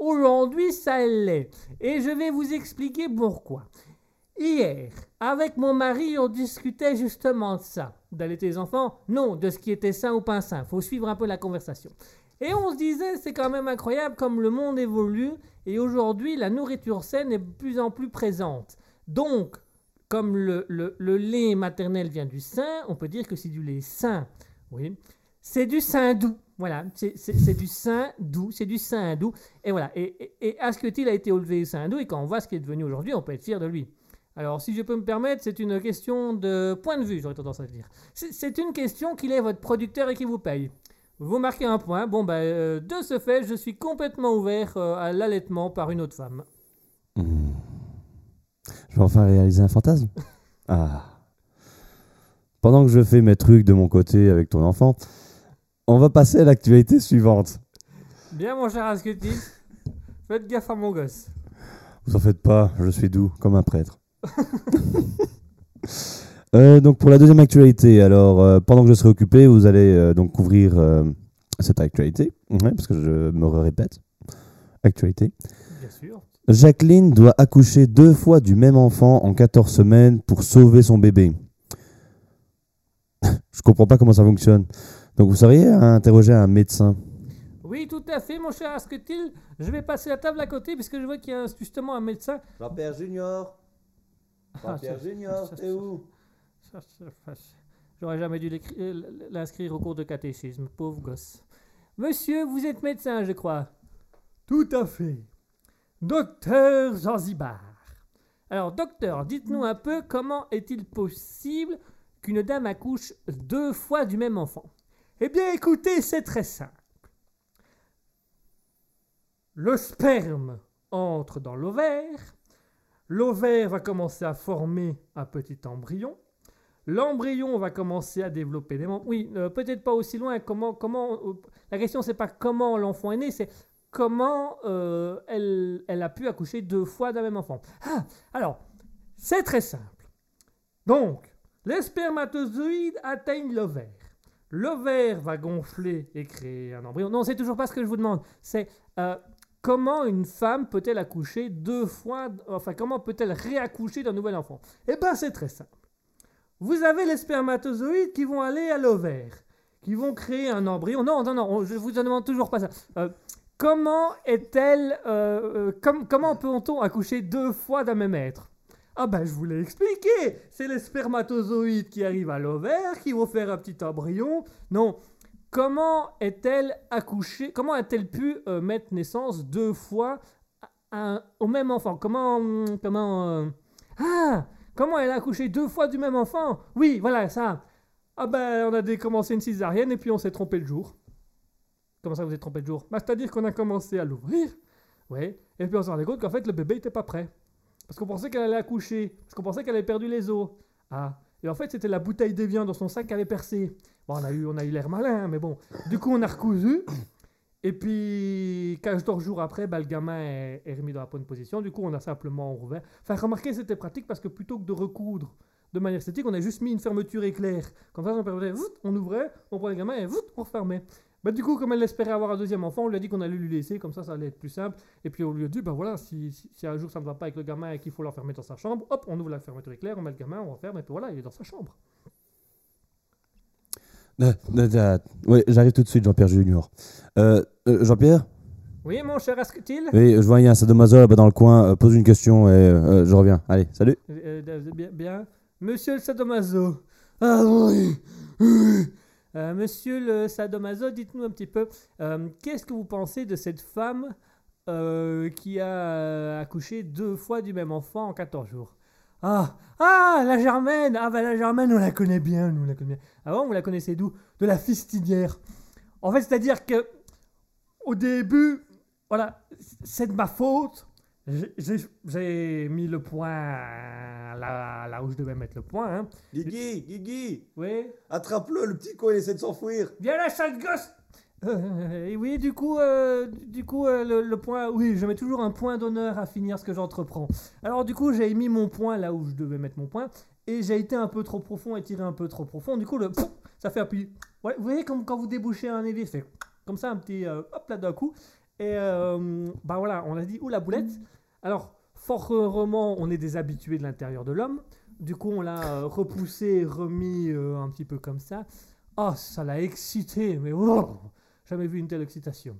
Aujourd'hui, ça l'est. Et je vais vous expliquer pourquoi. Hier, avec mon mari, on discutait justement de ça. D'allaiter les enfants Non, de ce qui était sain ou pas sain. faut suivre un peu la conversation. Et on se disait, c'est quand même incroyable comme le monde évolue. Et aujourd'hui, la nourriture saine est de plus en plus présente. Donc, comme le, lait maternel vient du sein, on peut dire que c'est du lait sain. Oui. C'est du sein doux. Voilà, c'est du sein doux, c'est du sein doux. Et voilà, et, et, et Asketil a été élevé sein doux, et quand on voit ce qu'il est devenu aujourd'hui, on peut être fier de lui. Alors, si je peux me permettre, c'est une question de point de vue, j'aurais tendance à dire. C'est c'est une question qu'il est votre producteur et qui vous paye. Vous marquez un point. Bon, ben, euh, de ce fait, je suis complètement ouvert euh, à l'allaitement par une autre femme. Hmm. Je vais enfin réaliser un fantasme. Ah. Pendant que je fais mes trucs de mon côté avec ton enfant, on va passer à l'actualité suivante. Bien, mon cher Asketil. Faites gaffe à mon gosse. Vous en faites pas, je suis doux comme un prêtre. Euh, donc pour la deuxième actualité, alors euh, pendant que je serai occupé, vous allez euh, donc couvrir cette actualité, Ouais, parce que je me répète. Actualité. Bien sûr. Jacqueline doit accoucher deux fois du même enfant en 14 semaines pour sauver son bébé. je comprends pas comment ça fonctionne. Donc vous seriez à interroger un médecin? Oui, tout à fait, mon cher Asketil. Je vais passer la table à côté puisque je vois qu'il y a justement un médecin. Jean-Pierre Junior. Ah, ça- Junior, t'es où? Ça, ça, ça, J'aurais jamais dû euh, l'inscrire au cours de catéchisme, pauvre gosse. Monsieur, vous êtes médecin, je crois. Tout à fait. Docteur Zanzibar. Alors, docteur, dites-nous un peu comment est-il possible qu'une dame accouche deux fois du même enfant? Eh bien, écoutez, c'est très simple. Le sperme entre dans l'ovaire, l'ovaire va commencer à former un petit embryon, l'embryon va commencer à développer des membres. Oui, euh, peut-être pas aussi loin. Comment, euh, La question, c'est pas comment l'enfant est né, c'est comment euh, elle, elle a pu accoucher deux fois d'un même enfant. Ah, alors, c'est très simple. Donc, les spermatozoïdes atteignent l'ovaire. L'ovaire va gonfler et créer un embryon. Non, c'est toujours pas ce que je vous demande. C'est euh, comment une femme peut-elle accoucher deux fois, enfin comment peut-elle réaccoucher d'un nouvel enfant? Eh bien, c'est très simple. Vous avez les spermatozoïdes qui vont aller à l'ovaire, qui vont créer un embryon. Non, non, non, on- je vous demande toujours pas ça. Euh, comment est-elle, euh, com- comment peut-on accoucher deux fois d'un même être? Ah ben, je vous l'ai expliqué. C'est les spermatozoïdes qui arrivent à l'ovaire, qui vont faire un petit embryon. Non, comment est-elle accouchée Comment a-t-elle pu euh, mettre naissance deux fois au même enfant? Comment, hum, comment euh, Ah, comment elle a accouché deux fois du même enfant? Oui, voilà ça. Ah ben, on a commencé une césarienne et puis on s'est trompé le jour. Comment ça, vous êtes trompé le jour? Bah, C'est-à-dire qu'on a commencé à l'ouvrir, ouais, et puis on s'est rendu compte qu'en fait le bébé n'était pas prêt. Parce qu'on pensait qu'elle allait accoucher, parce qu'on pensait qu'elle avait perdu les os. Ah, et en fait c'était la bouteille d'évian dans son sac qui avait percé. Bon, on a eu, on a eu l'air malin, mais bon. Du coup, on a recousu. Et puis, 14 jours après, bah, le gamin est, remis dans la bonne position. Du coup, on a simplement ouvert. Enfin, remarquez, c'était pratique parce que plutôt que de recoudre de manière esthétique, on a juste mis une fermeture éclair. Comme ça, on on ouvrait, on prenait le gamin et on refermait. Bah, du coup, comme elle espérait avoir un deuxième enfant, on lui a dit qu'on allait lui laisser, comme ça, ça allait être plus simple. Et puis, on lui a dit, bah voilà, si, si, si un jour ça ne va pas avec le gamin et qu'il faut l'enfermer dans sa chambre, hop, on ouvre la fermeture éclair, on met le gamin, on referme, et puis voilà, il est dans sa chambre. Ouais, j'arrive tout de suite, Jean-Pierre Junior. Euh, euh, Jean-Pierre? Oui, mon cher Asketil Oui, je vois, il y a un sadomaso là-bas dans le coin. euh, pose une question et euh, euh, je reviens. Allez, salut. Bien, bien. Monsieur le sadomaso. Ah oui. oui. Euh, monsieur le sadomaso, dites-nous un petit peu, euh, qu'est-ce que vous pensez de cette femme euh, qui a accouché deux fois du même enfant en 14 jours? Ah, ah, la Germaine Ah ben la Germaine, on la connaît bien, nous on la connaît bien. Avant, vous la connaissez d'où? De la fistinière. En fait, c'est-à-dire que au début, voilà, c'est de ma faute. J'ai- mis le point là, là où je devais mettre le point. Hein. Guigui, Guigui, Oui. attrape-le, le petit con, il essaie de s'enfuir. Viens là, sale gosse Euh, Et oui, du coup, euh, du coup euh, le, le point... Oui, je mets toujours un point d'honneur à finir ce que j'entreprends. Alors du coup, j'ai mis mon point là où je devais mettre mon point. Et j'ai été un peu trop profond et tiré un peu trop profond. Du coup, le, ça fait petit... Ouais, vous voyez comme quand vous débouchez un évier, fait comme ça un petit... hop là d'un coup. Et euh, bah voilà, on a dit, où la boulette Alors, fort heureusement, on est des habitués de l'intérieur de l'homme. Du coup, on l'a euh, repoussé, remis euh, un petit peu comme ça. Oh, ça l'a excité, mais oh, jamais vu une telle excitation.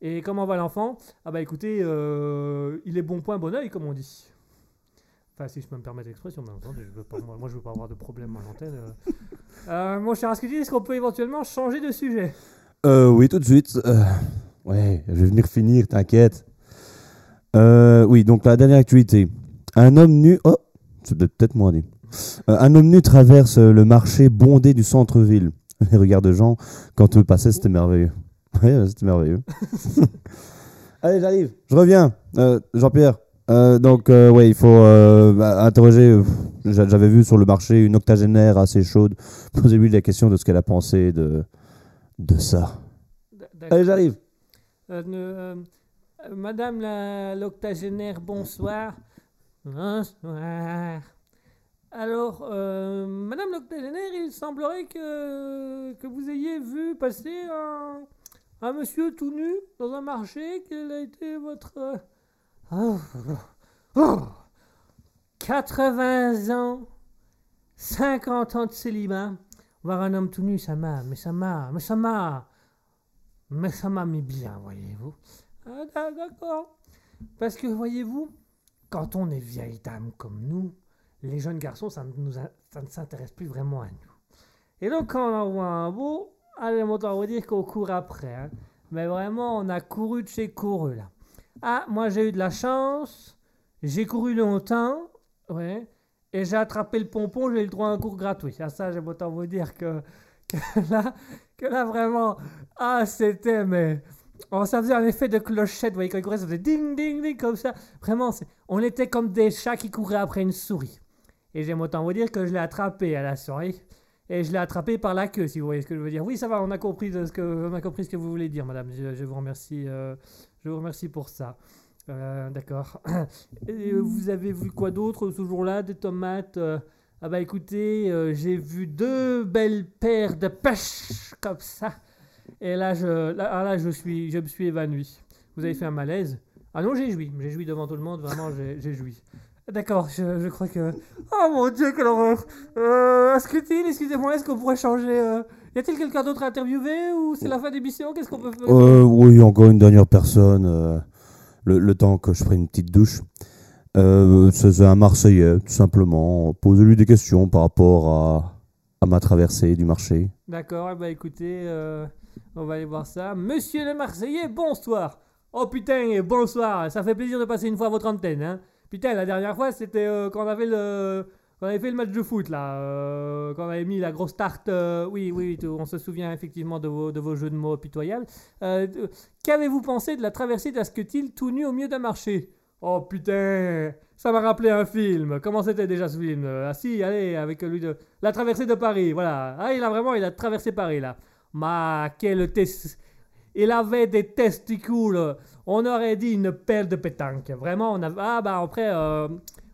Et comment va l'enfant? Ah bah écoutez, euh, il est bon point, bon oeil, comme on dit. Enfin, si je peux me permettre l'expression, bien entendu, je veux pas, moi, moi, je veux pas avoir de problème à l'antenne. mon cher est-ce qu'on peut éventuellement changer de sujet? Oui, tout de suite. Ouais, je vais venir finir, t'inquiète. Euh, oui, donc la dernière actualité. Un homme nu. Oh, c'est peut-être moins dit. Euh, un homme nu traverse le marché bondé du centre-ville. Les regards de gens, quand eux passaient, c'était merveilleux. Ouais, c'était merveilleux. Allez, j'arrive. Je reviens. Euh, Jean-Pierre. Donc, ouais, il faut bah, interroger. j'a- J'avais vu sur le marché une octogénaire assez chaude. Posez-lui la question de ce qu'elle a pensé de, de ça. Allez, j'arrive. Euh, euh, Madame l'octogénaire, bonsoir. Bonsoir. Alors, euh, Madame l'octogénaire, il semblerait que, que vous ayez vu passer un, un monsieur tout nu dans un marché. Quel a été votre... oh, oh, 80 ans, 50 ans de célibat. Voir un homme tout nu, ça m'a, mais ça m'a, mais ça m'a, mais ça m'a mis bien, voyez-vous. Ah, d'a- d'accord. Parce que, voyez-vous, quand on est vieille dame comme nous, les jeunes garçons, ça, nous ne s'intéresse plus vraiment à nous. Et donc, quand on en voit un beau, allez, autant vous dire qu'on court après. hein. Mais vraiment, on a couru de chez couru, là. Ah, moi, j'ai eu de la chance. J'ai couru longtemps. Ouais. Et j'ai attrapé le pompon, j'ai eu le droit à un cours gratuit. Ah, ça, j'aime autant vous dire que, que là, que là, vraiment, ah, c'était, mais. Oh, ça faisait un effet de clochette, vous voyez, quand il courait, ça faisait ding, ding, ding, comme ça. Vraiment, on était comme des chats qui couraient après une souris. Et j'aime autant vous dire que je l'ai attrapé à la souris. Et je l'ai attrapé par la queue, si vous voyez ce que je veux dire. Oui, ça va, on a compris, ce, que, on a compris ce que vous voulez dire, madame. Je, vous remercie, euh, je vous remercie pour ça. Euh, D'accord. Vous avez vu quoi d'autre ce jour-là Des tomates euh, Ah bah écoutez, euh, j'ai vu deux belles paires de pêches comme ça. Et là, je, là, ah, là, je, suis, je me suis évanoui. Vous avez fait un malaise Ah non, j'ai joui. J'ai joui devant tout le monde, vraiment, j'ai joui. D'accord, je, crois que... Oh mon dieu, quelle horreur euh, excusez-moi, est-ce qu'on pourrait changer... euh, Y a-t-il quelqu'un d'autre à interviewer ou c'est la fin d'émission Qu'est-ce qu'on peut faire? Euh, oui, encore une dernière personne. le, le temps que je prenne une petite douche. Euh, c'est un Marseillais, tout simplement. Posez-lui des questions par rapport à, ma traversée du marché. D'accord, eh ben écoutez, euh, on va aller voir ça. Monsieur le Marseillais, bonsoir. Oh putain, bonsoir. Ça fait plaisir de passer une fois à votre antenne. Hein. Putain, la dernière fois, c'était euh, quand on avait quand on avait fait le match de foot là, quand on avait mis la grosse tarte. oui, oui, on se souvient effectivement de vos, de vos jeux de mots pitoyables. Qu'avez-vous pensé de la traversée d'Asketil tout nu au milieu d'un marché? Oh putain, ça m'a rappelé un film. Comment c'était déjà ce film? Ah si, allez, avec lui de la traversée de Paris, voilà. Ah, il a vraiment, il a traversé Paris là. Ma, quel test. Il avait des testicules. On aurait dit une paire de pétanque. Vraiment, on avait. Ah bah après, euh,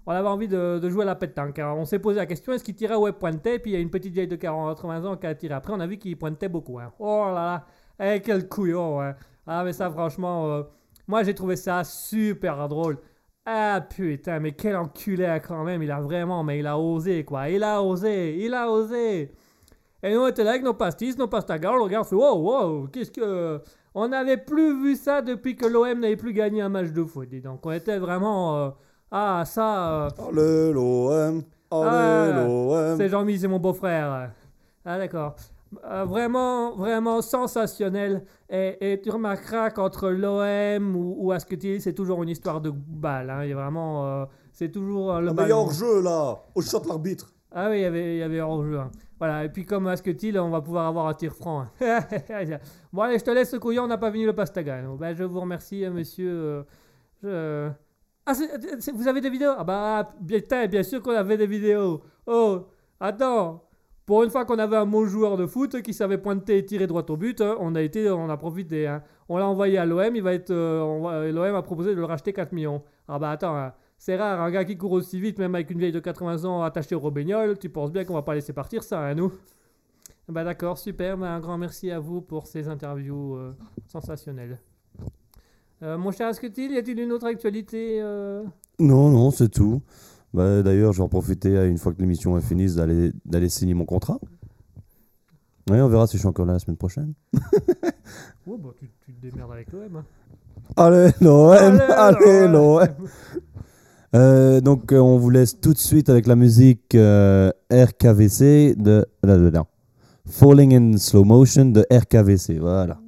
on avait envie de, jouer à la pétanque. Alors, on s'est posé la question est-ce qu'il tirait ou il pointait? Puis il y a une petite vieille de 40, 80 ans qui a tiré. Après, on a vu qu'il pointait beaucoup. hein. Oh là là, eh, quel couillon. hein. Ah mais ça, franchement, euh, moi j'ai trouvé ça super drôle. Ah putain, mais quel enculé quand même. Il a vraiment, mais il a osé quoi. Il a osé, il a osé. Et nous on était là avec nos pastis, nos pastagas, on regarde, on fait wow, wow, qu'est-ce que. On n'avait plus vu ça depuis que l'OM n'avait plus gagné un match de foot. dis donc, on était vraiment. euh, ah, ça. euh, Allez l'OM, Ah, l'OM. c'est Jean-Mi, c'est mon beau-frère. Ah, d'accord. Euh, vraiment, vraiment sensationnel. Et, et tu remarqueras qu'entre l'OM ou, ou Asketil, c'est toujours une histoire de balle. hein. Il y a vraiment. euh, c'est toujours euh, le ballon. jeu là, au shot l'arbitre. Ah oui, il y avait, il y avait hors-jeu. hein. Voilà, et puis comme Asketil, on va pouvoir avoir un tir franc. hein. bon, allez, je te laisse, couillon, on n'a pas fini le pastaga. Donc, ben, je vous remercie, monsieur. je- Ah, vous avez des vidéos? Ah bah, bien, bien sûr qu'on avait des vidéos. Oh, attends. Pour une fois qu'on avait un bon joueur de foot qui savait pointer et tirer droit au but, hein, on a été, on a profité. hein. On l'a envoyé à l'OM, il va être, euh, l'OM a proposé de le racheter 4 millions. Ah bah attends, hein. c'est rare, un gars qui court aussi vite, même avec une vieille de 80 ans attachée au robignol, tu penses bien qu'on va pas laisser partir ça, hein, nous? Bah d'accord, super, bah, un grand merci à vous pour ces interviews euh, sensationnelles. Euh, mon cher Asketil, y a-t-il une autre actualité Non, non, c'est tout. Bah, D'ailleurs, je vais en profiter euh, une fois que l'émission est finie d'aller signer mon contrat. Ouais, on verra si je suis encore là la semaine prochaine. Ouais, bah tu, tu te démerdes avec l'OM. hein. Allez l'OM, allez l'OM. Euh, donc, euh, on vous laisse tout de suite avec la musique euh, RKVC de. Là, là, là. Falling in Slow Motion de RKVC. Voilà.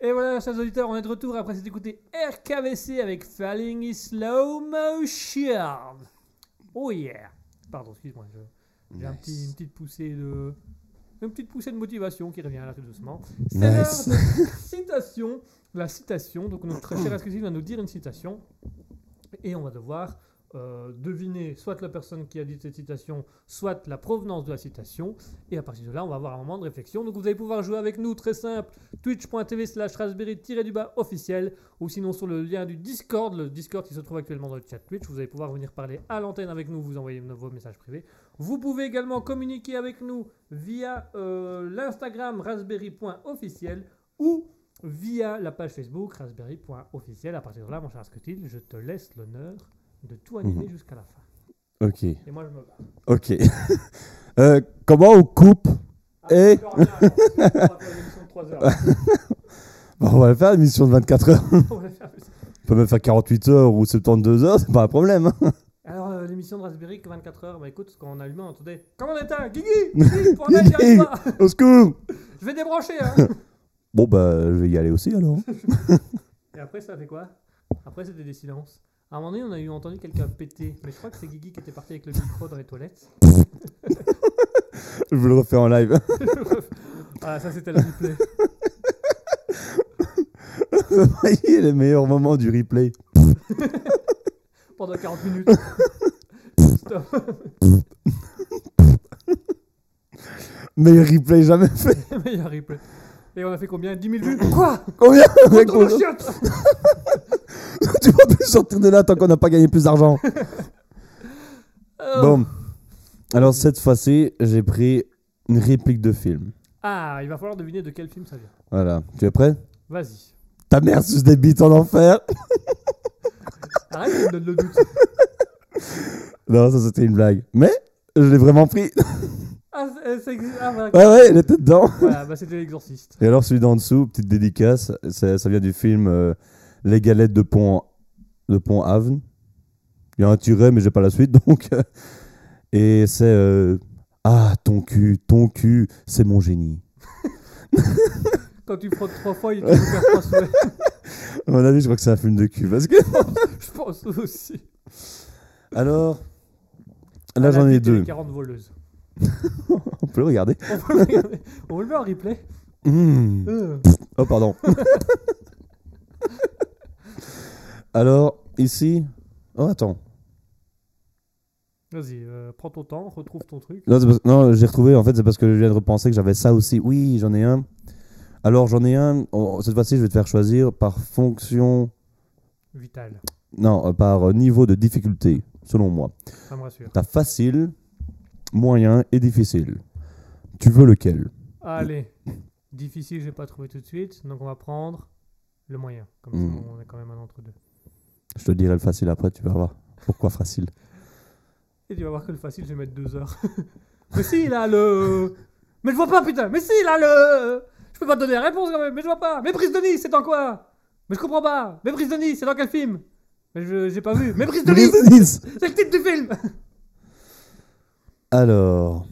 Et voilà, chers auditeurs, on est de retour après s'être écouté RKVC avec Falling in Slow Motion. Oh yeah. Pardon, excuse-moi. J'ai un petit- une petite poussée de. Une petite poussée de motivation qui revient là tout doucement. C'est Nice. de citation. La citation. Donc notre très cher exclusif va nous dire une citation. Et on va devoir euh, deviner soit la personne qui a dit cette citation, soit la provenance de la citation. Et à partir de là, on va avoir un moment de réflexion. Donc vous allez pouvoir jouer avec nous, très simple, twitch.tv slash raspberry-du-bas officiel, ou sinon sur le lien du Discord, le Discord qui se trouve actuellement dans le chat Twitch. Vous allez pouvoir venir parler à l'antenne avec nous, vous envoyer vos messages privés. Vous pouvez également communiquer avec nous via euh, l'Instagram raspberry.officiel ou via la page Facebook raspberry.officiel. À partir de là, mon cher Asketil, je te laisse l'honneur de tout animer Mhm. jusqu'à la fin. Ok. Et moi, je me bats. Ok. Euh, comment on coupe Ah, Et- qu'on va faire une émission de 3 heures. On va faire une mission de 24 heures. On On peut même faire 48 heures ou 72 heures, c'est pas un problème. hein. Alors, euh, l'émission de Raspberry, que 24 heures, bah écoute, quand on allumait, on entendait Comment on éteint Guigui? Guigui, pour j'y arrive pas Au secours Je vais débrancher, hein Bon, bah, je vais y aller aussi alors. Et après, ça fait quoi? Après, c'était des silences. À un moment donné, on a eu entendu quelqu'un péter, mais je crois que c'est Guigui qui était parti avec le micro dans les toilettes. Je vais le refaire en live. ah, ça, c'était le replay. Voyez les meilleurs moments du replay. Pendant 40 minutes. Meilleur replay jamais fait. Meilleur replay. Et on a fait combien? 10 000 vues? Quoi? Combien? Retourne au chiotte Tu vas plus sortir de là tant qu'on n'a pas gagné plus d'argent. Oh. Bon. Alors cette fois-ci, j'ai pris une réplique de film. Ah, il va falloir deviner de quel film ça vient. Voilà. Tu es prêt? Vas-y. Ta mère suce des bites en enfer. Arrête de me donner le doute. Non, ça c'était une blague. Mais je l'ai vraiment pris. Ah, c'est- c'est- ah, voilà. Ouais, ouais, elle était dedans. Voilà, bah, c'était l'exorciste. Et alors celui d'en dessous, petite dédicace, ça, ça vient du film euh, Les galettes de Pont de Pont Aven. Il y a un tiret, mais j'ai pas la suite donc. Et c'est euh, ah ton cul, ton cul, c'est mon génie. Quand tu frottes trois fois, il te faire trois souhaits. À mon avis, je crois que c'est un film de cul parce que. Je pense aussi. Alors, là j'en ai deux. 40 voleuses. On peut le regarder. On peut le regarder. On le met en replay. Mmh. Euh. Oh pardon. Alors ici, oh attends. Vas-y, euh, prends ton temps, retrouve ton truc. Non, c'est parce- non, j'ai retrouvé, en fait, c'est parce que je viens de repenser que j'avais ça aussi. Oui, j'en ai un. Alors, j'en ai un. oh, cette fois-ci, je vais te faire choisir par fonction. Vital, Non, euh, par euh, niveau de difficulté, selon moi. ça me rassure. T'as facile, moyen et difficile. Tu veux lequel? Allez, difficile, j'ai pas trouvé tout de suite, donc on va prendre le moyen. Comme Mm. ça, on est quand même un entre deux. Je te dirai le facile après, tu vas voir. Pourquoi facile? Et tu vas voir que le facile, je vais mettre deux heures. mais si, il a le. Mais je vois pas, putain. Mais si, il a le. Je peux pas te donner la réponse quand même, mais je vois pas. Méprise de Nice, c'est dans quoi? Mais je comprends pas. Méprise de Nice, c'est dans quel film? Mais je j'ai pas vu. Méprise de Nice, Nice c'est le titre du film. Alors,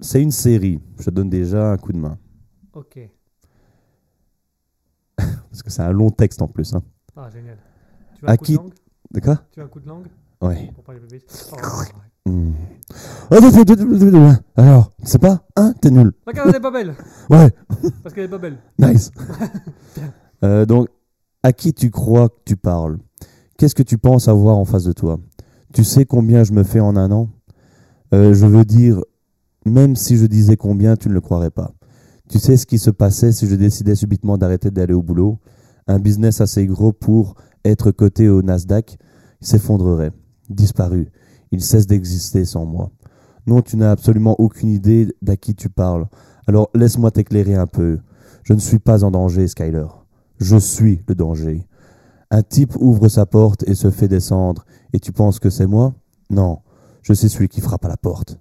c'est une série. Je te donne déjà un coup de main. ok. Parce que c'est un long texte en plus. Hein. Ah, génial. Tu veux un À coup qui de langue D'accord Tu veux un coup de langue Ouais. Pour pas les bébés. Oh, Hmm. Attends, attends, attends. Alors, c'est pas Hein T'es nul. La carte n'est pas belle. Ouais, Parce qu'elle est pas belle. nice. Euh, donc, à qui tu crois que tu parles? Qu'est-ce que tu penses avoir en face de toi? Tu sais combien je me fais en un an? Euh, Je veux dire, même si je disais combien, tu ne le croirais pas. Tu sais ce qui se passait si je décidais subitement d'arrêter d'aller au boulot? Un business assez gros pour être coté au Nasdaq s'effondrerait, disparu. Il cesse d'exister sans moi. Non, tu n'as absolument aucune idée d'à qui tu parles. Alors laisse-moi t'éclairer un peu. Je ne suis pas en danger, Skyler. Je suis le danger. Un type ouvre sa porte et se fait descendre. Et tu penses que c'est moi? Non, je suis celui qui frappe à la porte.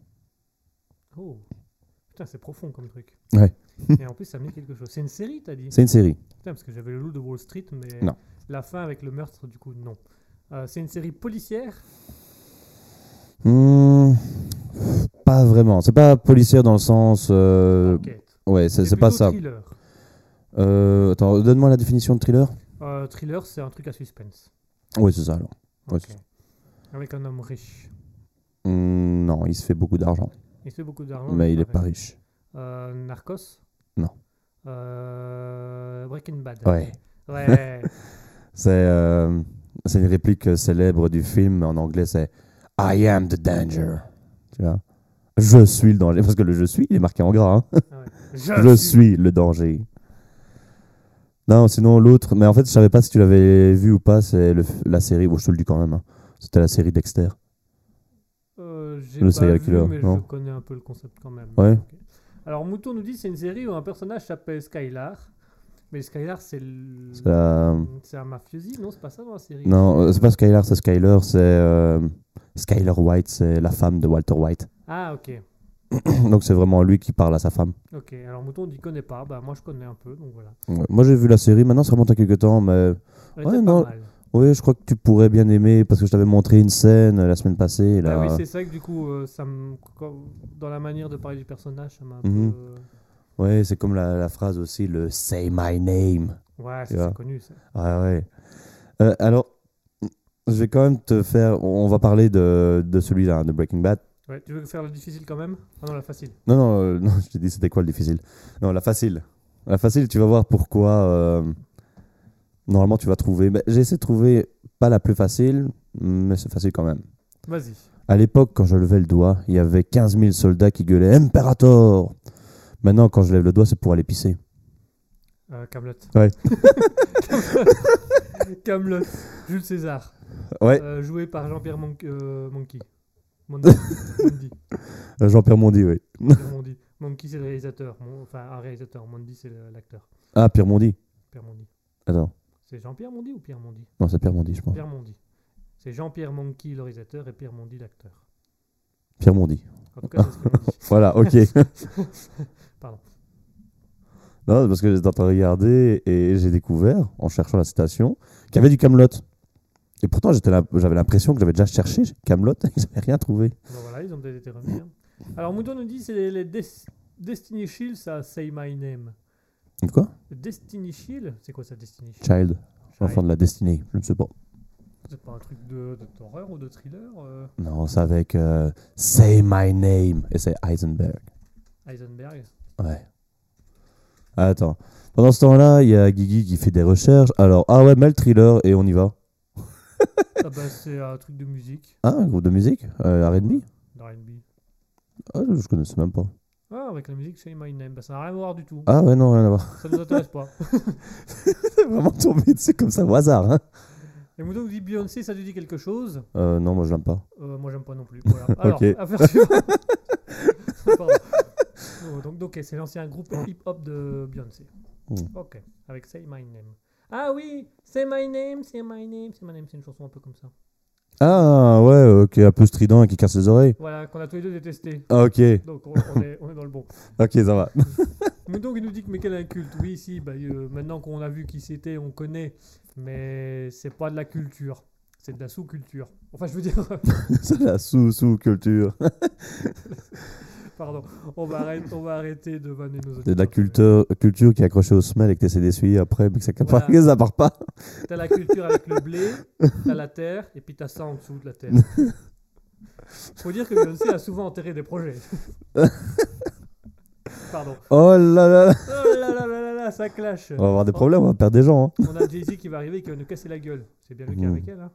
Oh. Putain, c'est profond comme truc. Ouais. Et en plus, ça met quelque chose. C'est une série, t'as dit? C'est une série. Putain, parce que j'avais le loup de Wall Street, mais Non. la fin avec le meurtre, du coup, non. Euh, c'est une série policière? Hmm, pas vraiment. C'est pas policière dans le sens. euh, Enquête. Ouais, c'est pas ça. Thriller. Euh, attends, donne-moi la définition de thriller. Euh, thriller, c'est un truc à suspense. Oui, c'est ça alors. Ouais. Avec un homme riche. Hmm, non, il se fait beaucoup d'argent. Il fait beaucoup d'argent. mais il est pareil. pas riche. Narcos? Non. Euh, Breaking Bad. Ouais. Ouais. C'est euh, une réplique célèbre du film. En anglais, c'est I am the danger. Tu vois? Je suis le danger. Parce que le je suis, il est marqué en gras. hein. Ouais. Je suis le danger. Non, sinon l'autre. Mais en fait, je savais pas si tu l'avais vu ou pas. C'est la série. Bon, je te le dis quand même. hein. C'était la série Dexter. Euh, Le pas vu, mais non? je connais un peu le concept quand même. Ouais. Alors Mouton nous dit c'est une série où un personnage s'appelle Skylar. Mais Skylar c'est le... C'est la- un mafiosi, non C'est pas ça dans la série Non, euh, c'est pas Skylar, c'est Skyler. C'est euh, Skyler White. C'est la femme de Walter White. Ah ok. Donc c'est vraiment lui qui parle à sa femme. Ok, alors Mouton dit connaît pas, bah moi je connais un peu, donc voilà. Ouais. Moi j'ai vu la série. Maintenant ça remonte à quelques temps, mais Elle Ouais, était non. pas mal. Oui, je crois que tu pourrais bien aimer parce que je t'avais montré une scène euh, la semaine passée. Là, Ah oui, c'est ça que du coup, euh, ça me... dans la manière de parler du personnage, ça m'a un Mhm. peu... euh, ouais, c'est comme la, la phrase aussi, le Say my name. Ouais, Tu ça, vois. c'est connu ça. Ouais, ouais. Euh, alors, je vais quand même te faire. On va parler de, de celui-là, hein, de Breaking Bad. Ouais, tu veux faire le difficile quand même? Ah non, la facile. Non, non, euh, non je t'ai dit c'était quoi le difficile? Non, la facile. La facile, tu vas voir pourquoi. euh, normalement, tu vas trouver. mais J'ai essayé de trouver pas la plus facile, mais c'est facile quand même. Vas-y. À l'époque, quand je levais le doigt, il y avait 15 000 soldats qui gueulaient Imperator Maintenant, quand je lève le doigt, c'est pour aller pisser. Euh, Camelot. Ouais. Camelot. Jules César. Ouais, Euh, joué par Jean-Pierre Mon- euh, Monkey. Mondi. Mondi. Jean-Pierre Mondy, oui. Jean-Pierre Mondi. Monkey, c'est le réalisateur. Mon- Enfin, un réalisateur. Mondi, c'est l'acteur. Ah, Pierre Mondy. Pierre Mondi. Attends. C'est Jean-Pierre Mondi ou Pierre Mondi Non, c'est Pierre Mondy, je pense. Pierre Mondi. C'est Jean-Pierre Monkey, le réalisateur, et Pierre Mondi, l'acteur. Pierre Mondy. En tout cas, c'est ce que l'on dit. Voilà, ok. Pardon. Non, parce que j'étais en train de regarder et j'ai découvert, en cherchant la citation, qu'il y avait du Camelot. Et pourtant, j'avais l'impression que j'avais déjà cherché Camelot et que j'avais rien trouvé. Bon, voilà, ils ont peut-être été remis. hein. Alors, Mouton nous dit c'est les, les Des- Destiny Shield, ça Say My Name. Quoi Le Destiny Shield C'est quoi ça, Destiny Shield? Child, enfant de la destinée, je ne sais pas. C'est pas un truc de de- d'horreur ou de thriller euh, Non, c'est avec euh, Say My Name et c'est Heisenberg. Heisenberg Ouais. Attends. Pendant ce temps-là, il y a Guigui qui fait des recherches. Alors, ah ouais, mets le thriller et on y va. Ah bah, c'est un truc de musique, Ah, un groupe de musique euh, R&B d'R&B. ah, Je connaissais même pas. Ah, avec la musique Say My Name. Bah, ça n'a rien à voir du tout. Ah ouais, non, rien à voir. Ça nous intéresse pas. C'est vraiment tombé dessus comme ça au hasard. Hein Et Mouton nous dit Beyoncé, ça lui dit quelque chose euh, non, moi je l'aime pas. Euh, Moi, j'aime pas non plus. Voilà. Alors, Ok. affaire suivante. Pardon. Oh, donc, donc, c'est l'ancien groupe hip-hop de Beyoncé. Hmm. Ok, avec Say My Name. Ah oui, Say My Name, Say My Name, Say My Name, c'est une chanson un peu comme ça. Ah ouais, ok, un peu strident et qui casse les oreilles. Voilà, qu'on a tous les deux détesté. Ah, ok, Donc, on, on est, on est dans le bon. ok, ça va. Mais donc, il nous dit que mais quel inculte Oui, si, bah, euh, maintenant qu'on a vu qui c'était, on connaît. Mais c'est pas de la culture. C'est de la sous-culture. Enfin, je veux dire, C'est la sous-sous-culture. Pardon, on va arrêter, on va arrêter de vanner nos C'est de la auditeurs. culture, culture qui est accrochée au semelle et que t'essaies d'essuyer après, mais que ça, Voilà. part, ça part pas. T'as la culture avec le blé, t'as la terre, et puis t'as ça en dessous de la terre. Faut dire que Beyoncé a souvent enterré des projets. Pardon. Oh là là là. Oh là là là là là, ça clash. On va avoir des problèmes, on va perdre des gens. Hein. On a Jay-Z qui va arriver et qui va nous casser la gueule. C'est bien le cas Mm. avec elle, hein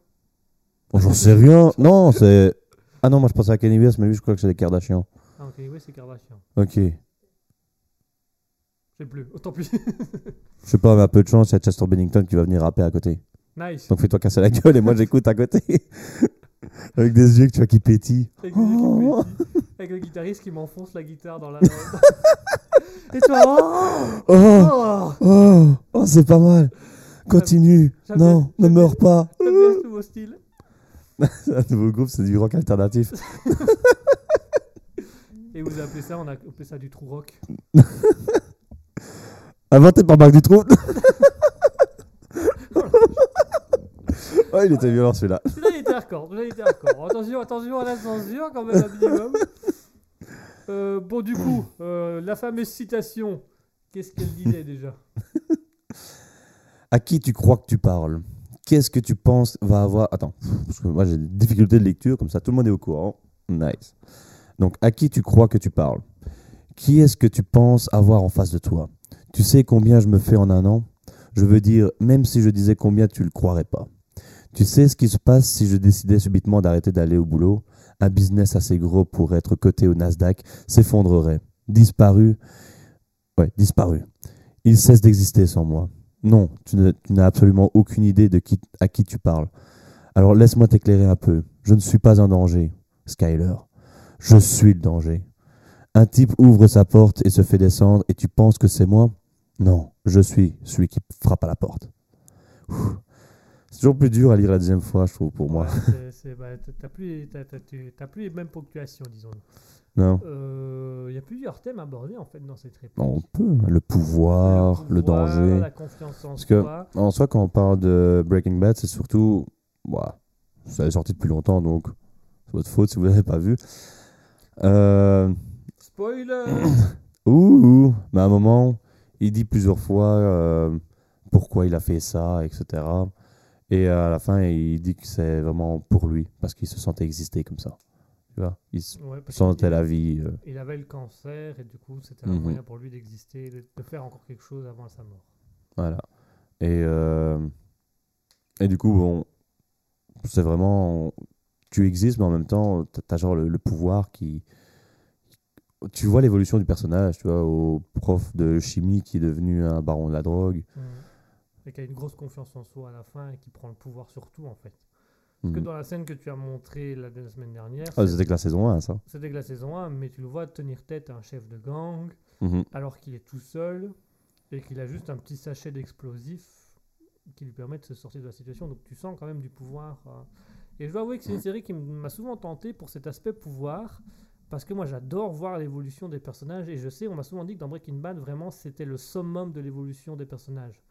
Bon, J'en sais rien. Non, c'est. Ah non, moi je pensais à Kenny West, mais lui je crois que c'est des Kardashians. Ah, ok, oui, c'est Kardashian. Ok. Je sais plus, autant pis. Je sais pas, mais un peu de chance, il y a Chester Bennington qui va venir rapper à côté. nice. Donc fais-toi casser la gueule et moi j'écoute à côté. Avec des yeux que tu vois qui pétillent. Avec, des équipes Oh. petits, avec le guitariste qui m'enfonce la guitare dans la. et toi, oh, Oh, oh oh, oh c'est pas mal. Continue. J'aime Non, ne meurs pas. J'aime bien ce nouveau style. Un nouveau groupe, c'est du rock alternatif. Et vous appelez ça, on a appelé ça du true rock. Inventé par Marc Dutroux. oh, il était violent celui-là. Celui-là, il était hardcore. Celui-là, il était hardcore. Attention, attention à la censure, quand même, un minimum. Euh, bon, du coup, euh, la fameuse citation, qu'est-ce qu'elle disait déjà? À qui tu crois que tu parles? Qu'est-ce que tu penses va avoir? Attends, parce que moi j'ai des difficultés de lecture, comme ça tout le monde est au courant. Nice. Donc, à qui tu crois que tu parles? Qui est-ce que tu penses avoir en face de toi? Tu sais combien je me fais en un an? Je veux dire, même si je disais combien, tu le croirais pas. Tu sais ce qui se passe si je décidais subitement d'arrêter d'aller au boulot? Un business assez gros pour être coté au Nasdaq s'effondrerait. Disparu. Ouais, disparu. Il cesse d'exister sans moi. Non, tu n'as absolument aucune idée de qui, à qui tu parles. Alors laisse-moi t'éclairer un peu. Je ne suis pas un danger, Skyler. Je suis le danger. Un type ouvre sa porte et se fait descendre et tu penses que c'est moi? Non, je suis celui qui frappe à la porte. Ouh. C'est toujours plus dur à lire la deuxième fois, je trouve, pour moi. Ouais, c'est- bah, t'as- plus, t'as- t'as- plus les mêmes ponctuations, disons-nous. Non Euh, Il y a plusieurs thèmes abordés en fait dans cette réponse. On peut. Le pouvoir, le, pouvoir, danger. La confiance en Parce que- soi. En soi, quand on parle de Breaking Bad, c'est surtout. Ouah, ça est sorti depuis longtemps, donc c'est votre faute si vous ne l'avez pas vu. Euh, Spoiler ouh, mais à un moment, il dit plusieurs fois euh, pourquoi il a fait ça, etc. Et à la fin, il dit que c'est vraiment pour lui, parce qu'il se sentait exister comme ça. Tu vois Il se Ouais, sentait la vie. euh, Il avait le cancer et du coup c'était un Mhm. moyen pour lui d'exister, de, de faire encore quelque chose avant sa mort. Voilà. Et, euh, et du coup, bon, c'est vraiment. Tu existes, mais en même temps, tu as genre le, le pouvoir qui. Tu vois l'évolution du personnage, tu vois, au prof de chimie qui est devenu un baron de la drogue. Et qui a une grosse confiance en soi à la fin et qui prend le pouvoir sur tout en fait. Parce que Mhm. dans la scène que tu as montrée la, la semaine dernière, Ah, C'était que la saison 1, ça. c'était que la saison 1, mais tu le vois tenir tête à un chef de gang Mhm. alors qu'il est tout seul et qu'il a juste un petit sachet d'explosifs qui lui permet de se sortir de la situation. Donc tu sens quand même du pouvoir. euh. Et je dois avouer que c'est une série qui m'a souvent tenté pour cet aspect pouvoir. Parce que moi j'adore voir l'évolution des personnages et je sais, on m'a souvent dit que dans Breaking Bad, vraiment c'était le summum de l'évolution des personnages.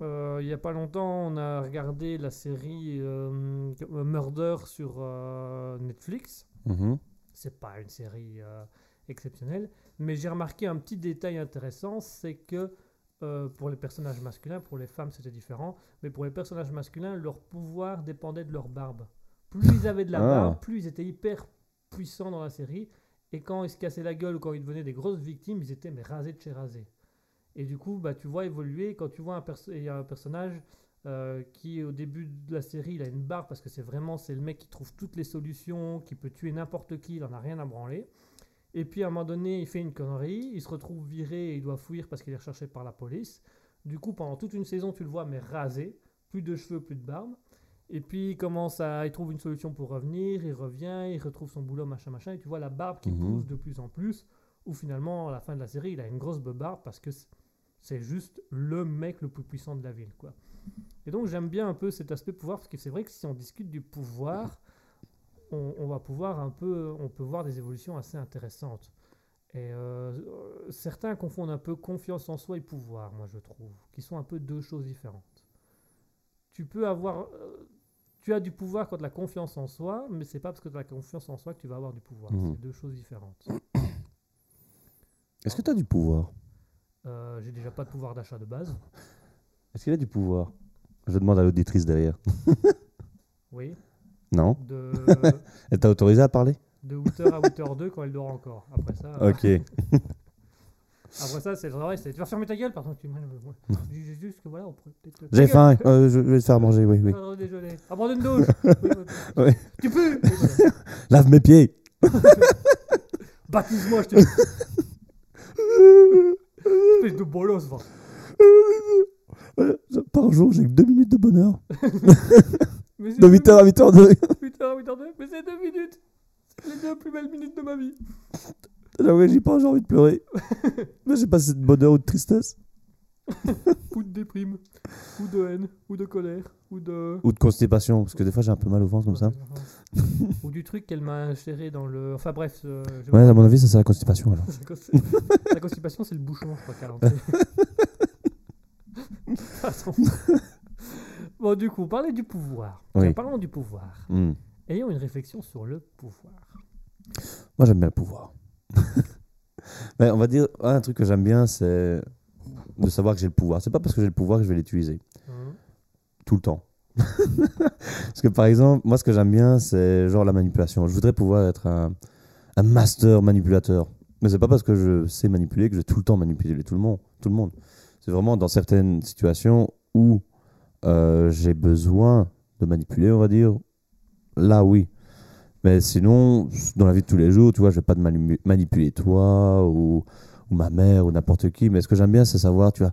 Euh, il n'y a pas longtemps, on a regardé la série euh, Murder sur euh, Netflix Mhm. c'est pas une série exceptionnelle, mais j'ai remarqué un petit détail intéressant, c'est que euh, pour les personnages masculins, pour les femmes c'était différent, mais pour les personnages masculins, leur pouvoir dépendait de leur barbe. Plus ils avaient de la Ah. barbe, plus ils étaient hyper puissants dans la série, et quand ils se cassaient la gueule ou quand ils devenaient des grosses victimes, ils étaient mais rasés de chez rasés. Et du coup, bah, tu vois évoluer, quand tu vois un, perso- il y a un personnage euh, qui au début de la série il a une barre parce que c'est vraiment c'est le mec qui trouve toutes les solutions, qui peut tuer n'importe qui, il en a rien à branler. Et puis à un moment donné il fait une connerie, il se retrouve viré et il doit fuir parce qu'il est recherché par la police. Du coup pendant toute une saison tu le vois mais rasé, plus de cheveux, plus de barbe. Et puis il commence à, il trouve une solution pour revenir, il revient, il retrouve son boulot machin machin et tu vois la barbe qui Mhm. pousse de plus en plus. Ou finalement à la fin de la série il a une grosse barbe parce que c'est- c'est juste le mec le plus puissant de la ville quoi. Et donc j'aime bien un peu cet aspect pouvoir parce que c'est vrai que si on discute du pouvoir, on, on va pouvoir un peu, on peut voir des évolutions assez intéressantes. Et euh, certains confondent un peu confiance en soi et pouvoir, moi je trouve, qui sont un peu deux choses différentes. Tu peux avoir, euh, tu as du pouvoir quand tu as la confiance en soi, mais c'est pas parce que tu as la confiance en soi que tu vas avoir du pouvoir. Mhm. C'est deux choses différentes. Est-ce que tu as du pouvoir? Euh, J'ai déjà pas de pouvoir d'achat de base. Est-ce qu'il a du pouvoir? Je demande à l'auditrice derrière. Oui. Non De, Elle t'a autorisé à parler de 8h à 8h2 quand elle dort encore. Après ça. euh, Ok. Après ça, c'est le travail, c'est tu vas fermer ta gueule, par contre. Tu... juste que voilà, on pourrait peut-être. J'ai faim, euh, je vais te faire manger, oui, oui. Ah, désolé. Ah, prendre une douche. Oui, oui, oui. Ouais. Tu peux voilà. Lave mes pieds Baptise-moi, je te. Espèce de bolos, va. Par jour, j'ai que deux minutes de bonheur. De 8h à 8h02. 8h, 8h2. Mais c'est deux minutes. C'est les deux plus belles minutes de ma vie. J'avoue, j'ai pas j'ai envie de pleurer. Mais j'ai pas cette bonheur ou de tristesse. Ou de déprime, ou de haine, ou de colère, ou de. Ou de constipation, parce que des fois j'ai un peu mal au ventre comme ça. ou du truc qu'elle m'a inséré dans le. Enfin bref. euh, Ouais, à mon avis, ça c'est la constipation alors. La cons- la constipation, c'est le bouchon, je crois, 40. Attends. Bon, du coup, parler du pouvoir. Oui. Tiens, parlons du pouvoir. Hmm. Ayons une réflexion sur le pouvoir. Moi j'aime bien le pouvoir. Mais on va dire, un truc que j'aime bien, c'est. de savoir que j'ai le pouvoir. C'est pas parce que j'ai le pouvoir que je vais l'utiliser Mhm. tout le temps. Parce que par exemple, moi ce que j'aime bien, c'est genre la manipulation. Je voudrais pouvoir être un, un master manipulateur. Mais c'est pas parce que je sais manipuler que je vais tout le temps manipuler tout le monde. Tout le monde. C'est vraiment dans certaines situations où euh, j'ai besoin de manipuler, on va dire. Là, oui. Mais sinon, dans la vie de tous les jours, tu vois, je vais pas te manipuler toi ou, ou ma mère ou n'importe qui. Mais ce que j'aime bien, c'est savoir, tu vois,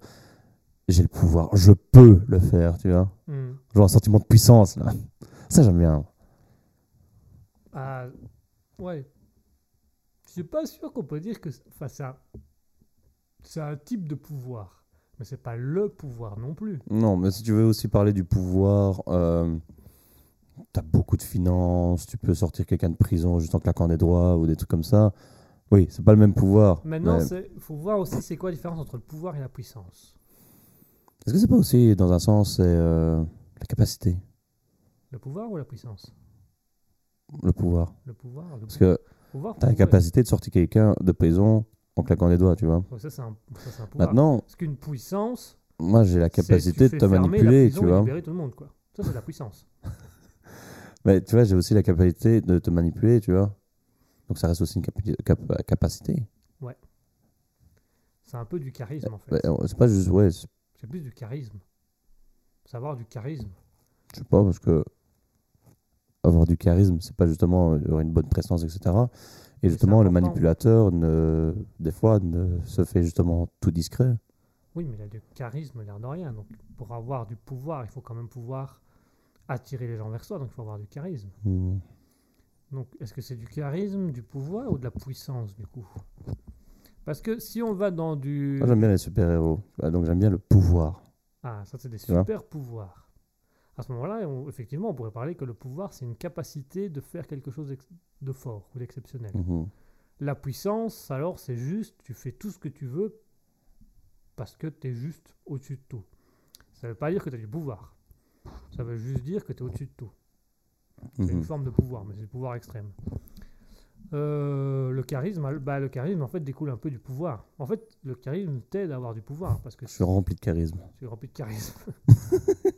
j'ai le pouvoir, je peux le faire, tu vois. Mhm. Genre un sentiment de puissance, là. Ça, j'aime bien. Ah, ouais. Je suis pas sûr qu'on peut dire que. Enfin, un, c'est un type de pouvoir. Mais c'est pas le pouvoir non plus. Non, mais si tu veux aussi parler du pouvoir, euh, t'as beaucoup de finances, tu peux sortir quelqu'un de prison juste en claquant des doigts ou des trucs comme ça. Oui, c'est pas le même pouvoir. Maintenant, mais il faut voir aussi c'est quoi la différence entre le pouvoir et la puissance. Est-ce que c'est pas aussi, dans un sens, c'est euh, la capacité, Le pouvoir ou la puissance? Le pouvoir Le pouvoir. Le Parce que pouvoir, t'as la capacité de sortir quelqu'un de prison en claquant des doigts, tu vois. ouais, ça, c'est un, ça, c'est un pouvoir. Maintenant, Parce qu'une puissance. moi, j'ai la capacité de te manipuler, tu et vois. libérer tout le monde, quoi. Ça, c'est la puissance. Mais tu vois, j'ai aussi la capacité de te manipuler, tu vois. Donc ça reste aussi une cap- capacité. C'est un peu du charisme, en fait. Ouais, euh, c'est pas juste, ouais, c'est- C'est plus du charisme. Savoir du charisme. je sais pas, parce que avoir du charisme, c'est pas justement avoir une bonne prestance, etc. Et justement, le manipulateur, ne, des fois, ne se fait justement tout discret. Oui, mais il a du charisme, l'air de rien. Donc, pour avoir du pouvoir, il faut quand même pouvoir attirer les gens vers soi. Donc, il faut avoir du charisme. Hmm. Donc, est-ce que c'est du charisme, du pouvoir ou de la puissance, du coup? Parce que si on va dans du... Moi, j'aime bien les super-héros. vois, Donc j'aime bien le pouvoir. Ah, ça, c'est des super pouvoirs. À ce moment-là, effectivement, on pourrait parler que le pouvoir, c'est une capacité de faire quelque chose de fort ou d'exceptionnel. Mhm. La puissance, alors, c'est juste, tu fais tout ce que tu veux parce que tu es juste au-dessus de tout. Ça ne veut pas dire que tu as du pouvoir. Ça veut juste dire que tu es au-dessus de tout. C'est une Mhm. forme de pouvoir, mais c'est du pouvoir extrême. Euh, le charisme, bah, le charisme en fait découle un peu du pouvoir. En fait, le charisme t'aide à avoir du pouvoir parce que Je suis rempli de charisme. je suis rempli de charisme.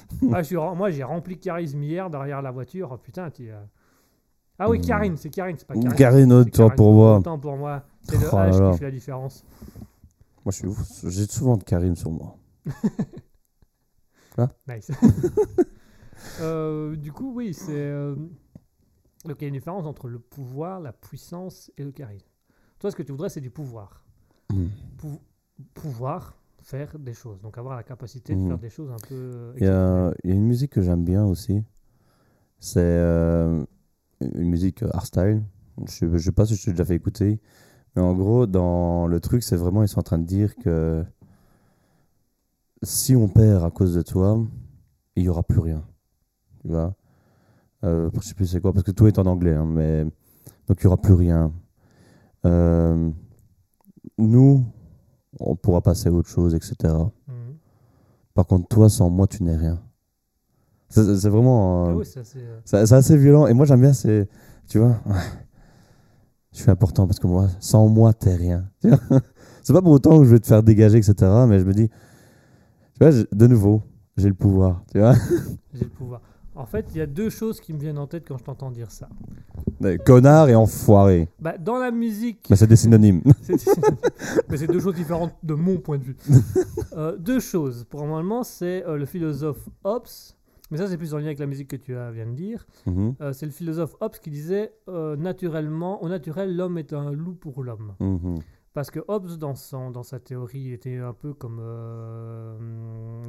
ah, je moi, j'ai rempli charisme hier derrière la voiture. Oh, putain, tu. euh, Ah oui, Mm. Karine, c'est Karine, c'est pas Karine. Karine, autant pour moi. Autant pour moi. C'est le Oh H là. qui fait la différence. Moi, je suis ouf. J'ai souvent de Karine sur moi. Nice. Euh, du coup, oui, c'est. euh, Donc, il y a une différence entre le pouvoir, la puissance et le charisme. Toi, ce que tu voudrais, c'est du pouvoir. Pou- pouvoir faire des choses. Donc, avoir la capacité de Mhm. faire des choses un peu. Il y, a, il y a une musique que j'aime bien aussi. C'est euh, une musique hardstyle. Je ne sais pas si je t'ai déjà fait écouter. Mais en gros, dans le truc, c'est vraiment, ils sont en train de dire que si on perd à cause de toi, il n'y aura plus rien. Tu vois? Euh, Je sais plus c'est quoi, parce que tout est en anglais. hein, mais Donc, il n'y aura plus rien. Euh, nous, on pourra passer à autre chose, etc. Mhm. Par contre, toi, sans moi, tu n'es rien. C'est c'est vraiment. Ah euh, oui, ça, c'est. euh, c'est c'est assez violent. Et moi, j'aime bien, c'est. Tu vois Je suis important parce que moi, sans moi, t'es rien. C'est pas pour autant que je vais te faire dégager, etc. Mais je me dis. Tu vois, de nouveau, j'ai le pouvoir. Tu vois? J'ai le pouvoir. En fait, il y a deux choses qui me viennent en tête quand je t'entends dire ça. Connard et enfoiré. Bah, dans la musique, Mais c'est des synonymes. c'est mais c'est deux choses différentes de mon point de vue. Euh, deux choses. Pour normalement, c'est euh, le philosophe Hobbes, mais ça c'est plus en lien avec la musique que tu as, viens de dire. Mhm, Euh, c'est le philosophe Hobbes qui disait naturellement, au naturel, l'homme est un loup pour l'homme. mhm. Parce que Hobbes, dans, son, dans sa théorie, était un peu comme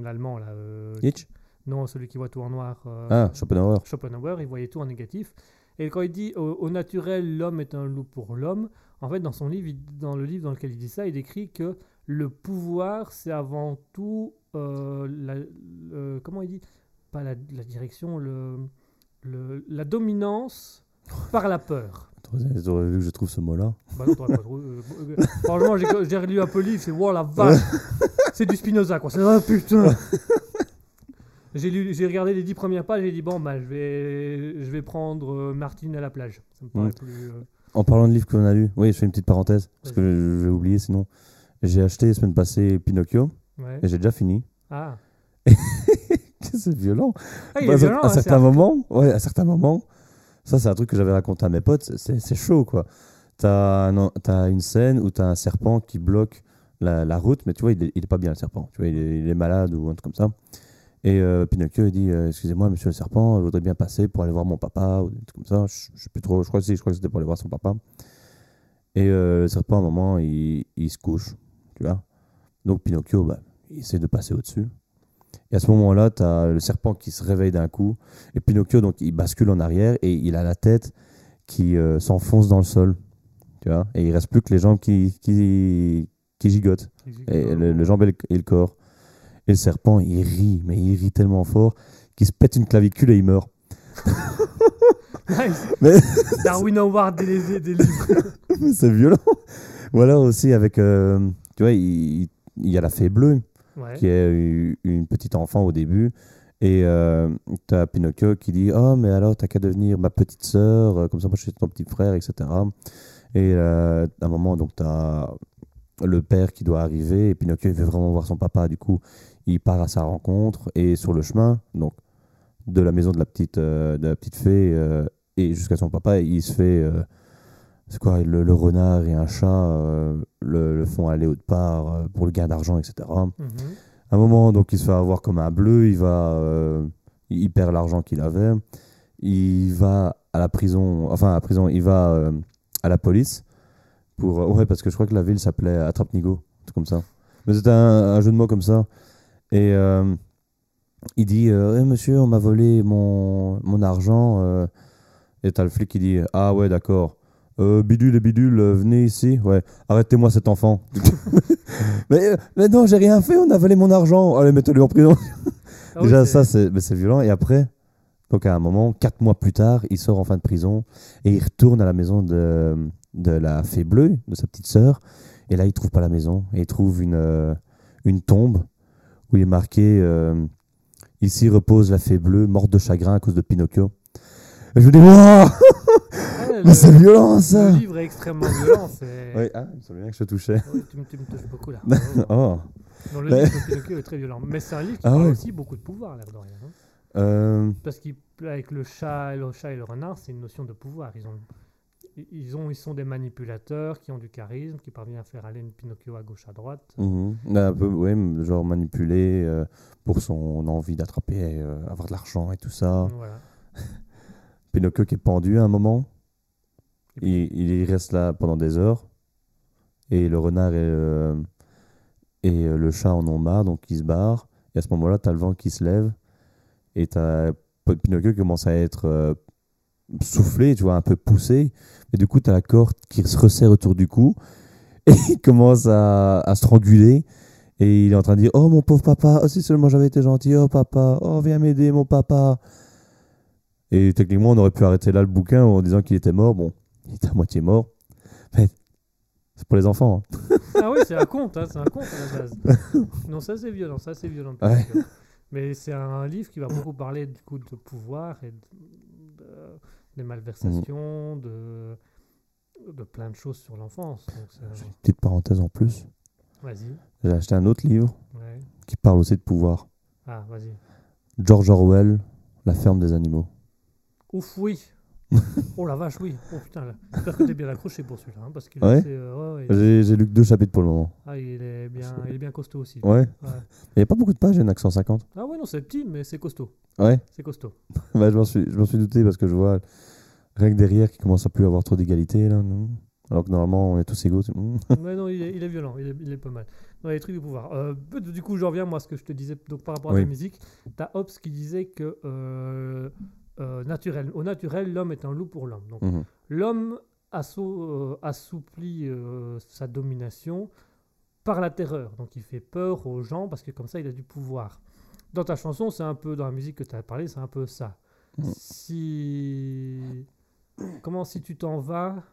l'allemand là. Nietzsche? Non, celui qui voit tout en noir. euh, Ah, Schopenhauer. Schopenhauer, il voyait tout en négatif. Et quand il dit au, au naturel, l'homme est un loup pour l'homme, en fait, dans son livre, il- dans le livre dans lequel il dit ça, il décrit que le pouvoir, c'est avant tout euh, la, comment il dit? Pas la, la direction, le, le- la dominance par la peur. T'aurais vu que je trouve ce mot-là? Bah non, pas trouvé, euh, franchement, j'ai relu un peu le livre, c'est wow la vache, c'est du Spinoza quoi. C'est oh putain. J'ai lu, j'ai regardé les dix premières pages et j'ai dit bon bah je vais, je vais prendre euh, Martine à la plage. Ça me paraît plus. euh, En parlant de livres qu'on a lus, oui, je fais une petite parenthèse, parce que je, vais oublier sinon. J'ai acheté la semaine passée Pinocchio Ouais. et j'ai déjà fini. Ah. c'est violent. Ah, il Bah, est violent, à hein, certains un- moments, ouais, à certains moments, ça c'est un truc que j'avais raconté à mes potes, c'est- chaud quoi. T'as t'as une scène où t'as un serpent qui bloque la, la route, mais tu vois, il est, il est pas bien le serpent, tu vois, il est, il est malade ou un truc comme ça. Et euh, Pinocchio dit euh, Excusez-moi, monsieur le serpent, je voudrais bien passer pour aller voir mon papa, ou des trucs comme ça. Je, je sais plus trop, je crois que, si, je crois que c'était pour aller voir son papa. Et euh, le serpent, à un moment, il, il se couche, tu vois. Donc Pinocchio, bah, il essaie de passer au-dessus. Et à ce moment-là, tu as le serpent qui se réveille d'un coup. Et Pinocchio, donc, il bascule en arrière et il a la tête qui euh, s'enfonce dans le sol. Tu vois Et il reste plus que les jambes qui, qui, qui gigotent. Et le, le jambes et le, et le corps. Et le serpent, il rit, mais il rit tellement fort qu'il se pète une clavicule et il meurt. Nice. Mais- Darwin Award des, des- livres. C'est violent. Voilà aussi avec, euh, tu vois, il, il y a la fée bleue Ouais. qui est une- une petite enfant au début. Et euh, tu as Pinocchio qui dit Oh, mais alors, t'as qu'à devenir ma petite sœur, euh, comme ça, moi, je suis ton petit frère, etc. Et euh, à un moment, donc, tu as le père qui doit arriver. Et Pinocchio, il veut vraiment voir son papa. Du coup, il part à sa rencontre. Et sur le chemin, donc, de la maison de la petite, euh, de la petite fée euh, et jusqu'à son papa, il se fait. euh, c'est quoi le, le renard et un chat le, le font aller autre part pour le gain d'argent, etc. Mhm. À un moment, donc, il se fait avoir comme un bleu, il va, il perd l'argent qu'il avait, il va à la prison, enfin à la prison, il va à la police pour, ouais, parce que je crois que la ville s'appelait Attrape-Nigo, truc comme ça. Mais c'était un, un jeu de mots comme ça. Et euh, il dit, euh, Eh, monsieur, on m'a volé mon, mon argent. euh. et t'as le flic qui dit, ah ouais, d'accord. Euh, bidule et bidule, euh, venez ici. Ouais, arrêtez-moi cet enfant. mais, euh, mais non, j'ai rien fait, on a volé mon argent. Allez, mettez-le en prison. Ah Déjà, ça, c'est violent. Et après, donc à un moment, quatre mois plus tard, il sort en fin de prison et il retourne à la maison de, de la fée bleue, de sa petite sœur. Et là, il trouve pas la maison. Et il trouve une, une tombe où il est marqué euh, Ici repose la fée bleue, morte de chagrin à cause de Pinocchio. Et je me dis, waouh, Ouais, mais c'est violent ça! Le livre est extrêmement violent. Oui, ah, il me semblait bien que je te touchais. Tu, me, tu me touches beaucoup là. Oh. Non, le livre de Pinocchio est très violent. Mais c'est un livre qui Ah parle ouais. aussi beaucoup de pouvoir, l'air de rien. hein. Euh, Parce qu'avec le chat, le chat et le renard, c'est une notion de pouvoir. Ils, ont, ils, ont, ils sont des manipulateurs qui ont du charisme, qui parviennent à faire aller une Pinocchio à gauche, à droite. Mhm. Un peu, ouais, genre manipulé euh, pour son envie d'attraper, euh, avoir de l'argent et tout ça. Voilà. Pinocchio qui est pendu à un moment. Il, il reste là pendant des heures. Et le renard et, euh, et euh, le chat en ont marre, donc ils se barrent. Et à ce moment-là, tu as le vent qui se lève. Et tu as Pinocchio qui commence à être euh, soufflé, tu vois, un peu poussé. Et du coup, tu as la corde qui se resserre autour du cou. Et il commence à, à stranguler. Et il est en train de dire Oh mon pauvre papa, oh, si seulement j'avais été gentil, oh papa, oh viens m'aider mon papa. Et techniquement, on aurait pu arrêter là le bouquin en disant qu'il était mort. Bon, il était à moitié mort. Mais c'est pour les enfants. hein. Ah oui, c'est un conte, hein, c'est un conte à la base. non, ça c'est violent, ça c'est violent. Ouais. Mais c'est un livre qui va beaucoup parler du coup de pouvoir et de, de- des malversations, de, de plein de choses sur l'enfance. Donc, c'est- Petite parenthèse en plus. Vas-y. J'ai acheté un autre livre Ouais. qui parle aussi de pouvoir. Ah, vas-y. George Orwell, La ferme des animaux. Ouf, oui. oh la vache, oui. Oh putain, j'espère que t'es bien accroché pour celui-là. hein, parce qu'il Ouais. euh, ouais, ouais. J'ai lu que deux chapitres pour le moment. Ah, il est bien, il est bien costaud aussi. Ouais. Il n'y a pas beaucoup de pages, il y en a que 150. Ah ouais, non, c'est petit, mais c'est costaud. Ouais. C'est costaud. Bah, je m'en suis, je suis douté parce que je vois rien que derrière qui commence à plus avoir trop d'égalité. là. non. Alors que normalement, on est tous égaux. Mais non, il est, il est violent, il est, il est pas mal. Non, trucs de pouvoir. Euh, du coup, j'en reviens moi à ce que je te disais donc, par rapport à Oui. la musique. T'as Hobbes qui disait que euh, euh, naturel, au naturel, l'homme est un loup pour l'homme. Donc, Mhm. l'homme assou- euh, assouplit euh, sa domination par la terreur. Donc, il fait peur aux gens parce que comme ça, il a du pouvoir. Dans ta chanson, c'est un peu, dans la musique que tu as parlé, c'est un peu ça. Mhm. Si. Comment si tu t'en vas?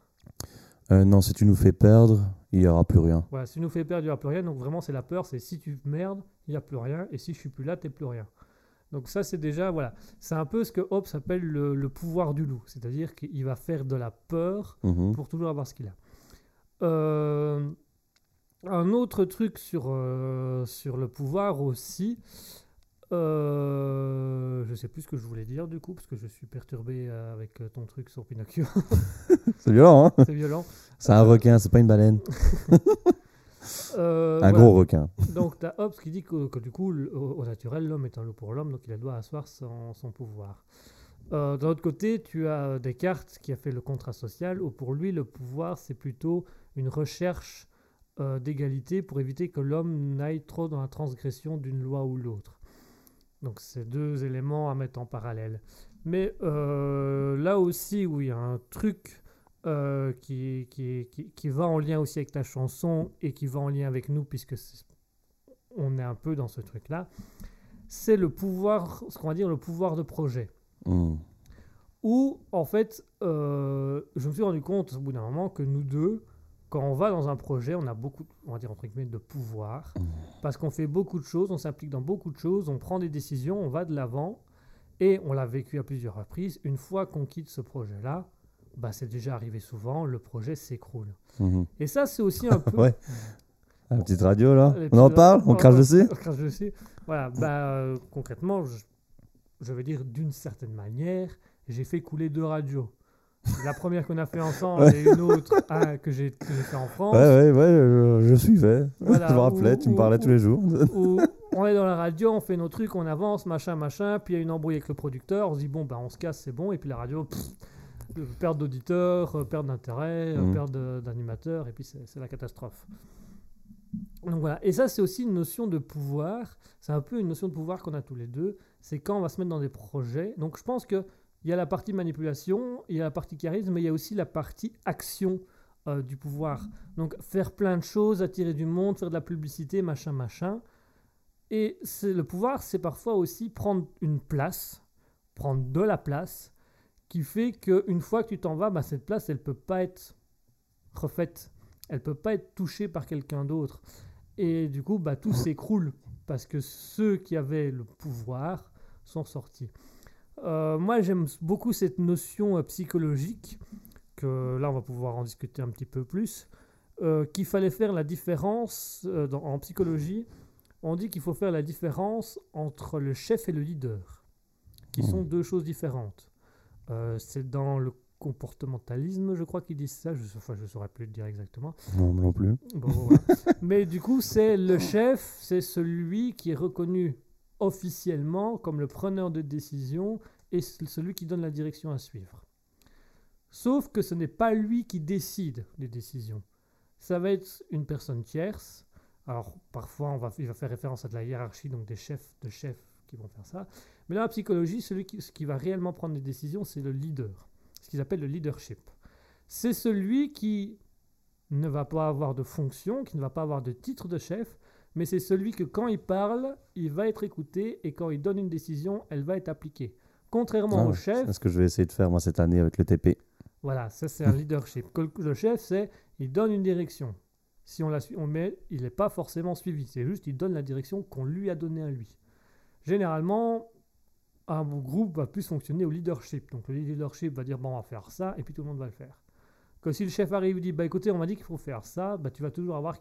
Non, si tu nous fais perdre, il n'y aura plus rien. Voilà, si tu nous fais perdre, il n'y aura plus rien. Donc vraiment, c'est la peur, c'est si tu merdes, il n'y a plus rien. Et si je suis plus là, tu plus rien. Donc ça, c'est déjà, voilà. C'est un peu ce que Hobbes appelle le, le pouvoir du loup. C'est-à-dire qu'il va faire de la peur Mhm. pour toujours avoir ce qu'il a. Euh, Un autre truc sur, euh, sur le pouvoir aussi. Euh, je sais plus ce que je voulais dire du coup, parce que je suis perturbé euh, avec ton truc sur Pinocchio. C'est violent, hein C'est violent. C'est un requin, c'est pas une baleine. Euh, un voilà. gros requin. Donc, tu as Hobbes qui dit que, que du coup, le- au, naturel, l'homme est un loup pour l'homme, donc il doit asseoir son, son pouvoir. Euh, D'un autre côté, tu as Descartes qui a fait le contrat social, où pour lui, le pouvoir, c'est plutôt une recherche euh, d'égalité pour éviter que l'homme n'aille trop dans la transgression d'une loi ou l'autre. Donc, c'est deux éléments à mettre en parallèle. Mais euh, là aussi, où il y a un truc euh, qui, qui, qui, qui va en lien aussi avec ta chanson et qui va en lien avec nous, puisque on est un peu dans ce truc-là, c'est le pouvoir, ce qu'on va dire le pouvoir de projet. Hmm. Où, en fait, euh, je me suis rendu compte au bout d'un moment que nous deux, quand on va dans un projet, on a beaucoup, on va dire entre guillemets, de pouvoir, parce qu'on fait beaucoup de choses, on s'implique dans beaucoup de choses, on prend des décisions, on va de l'avant, et on l'a vécu à plusieurs reprises. Une fois qu'on quitte ce projet-là, bah, c'est déjà arrivé souvent, le projet s'écroule. Mhm. Et ça, c'est aussi un peu... Ouais. La petite radio là. On en parle On crache dessus on crache dessus. Voilà, bah, euh, concrètement, je, je veux dire, d'une certaine manière, j'ai fait couler deux radios. La première qu'on a fait ensemble Ouais. et une autre hein, que j'ai fait en France. Ouais, ouais, ouais, je, je suivais. Voilà, je me rappelais, tu me parlais ou- tous les jours. où on est dans la radio, on fait nos trucs, on avance, machin, machin, puis il y a une embrouille avec le producteur, on se dit bon, bah, on se casse, c'est bon, et puis la radio, pff, perte d'auditeurs, euh, perte d'intérêt, euh, Mhm. perte d'animateurs, et puis c'est la catastrophe. Donc voilà, et ça c'est aussi une notion de pouvoir, c'est un peu une notion de pouvoir qu'on a tous les deux, c'est quand on va se mettre dans des projets. Donc je pense qu'il y a la partie manipulation, il y a la partie charisme, mais il y a aussi la partie action euh, du pouvoir. Donc faire plein de choses, attirer du monde, faire de la publicité, machin, machin. Et le pouvoir, c'est parfois aussi prendre une place, prendre de la place, qui fait qu'une fois que tu t'en vas, bah, cette place, elle peut pas être refaite, elle peut pas être touchée par quelqu'un d'autre. Et du coup, bah, tout s'écroule parce que ceux qui avaient le pouvoir sont sortis. Euh, moi, j'aime beaucoup cette notion euh, psychologique, que là, on va pouvoir en discuter un petit peu plus, euh, qu'il fallait faire la différence dans- en psychologie. On dit qu'il faut faire la différence entre le chef et le leader, qui Mhm. sont deux choses différentes. Euh, c'est dans le comportementalisme, je crois qu'ils disent ça. Je ne saurais plus le dire exactement. Non, non plus. Bon, voilà. Mais du coup, c'est le chef, c'est celui qui est reconnu officiellement comme le preneur de décision et celui qui donne la direction à suivre. Sauf que ce n'est pas lui qui décide des décisions. Ça va être une personne tierce. Alors, parfois, on va, il va faire référence à de la hiérarchie, donc des chefs de chefs qui vont faire ça. Mais dans la psychologie, celui qui, ce qui va réellement prendre des décisions, c'est le leader. Ce qu'ils appellent le leadership. C'est celui qui ne va pas avoir de fonction, qui ne va pas avoir de titre de chef, mais c'est celui que quand il parle, il va être écouté et quand il donne une décision, elle va être appliquée. Contrairement Ah, au chef, C'est ce que je vais essayer de faire moi cette année avec le TP. voilà, ça c'est un leadership. Le chef, c'est il donne une direction. Si on la suit, on met, il n'est pas forcément suivi. C'est juste il donne la direction qu'on lui a donnée à lui. Généralement, un groupe va plus fonctionner au leadership. Donc le leadership va dire bon, on va faire ça, et puis tout le monde va le faire. Que si le chef arrive et dit bah écoutez, on m'a dit qu'il faut faire ça, bah tu vas toujours avoir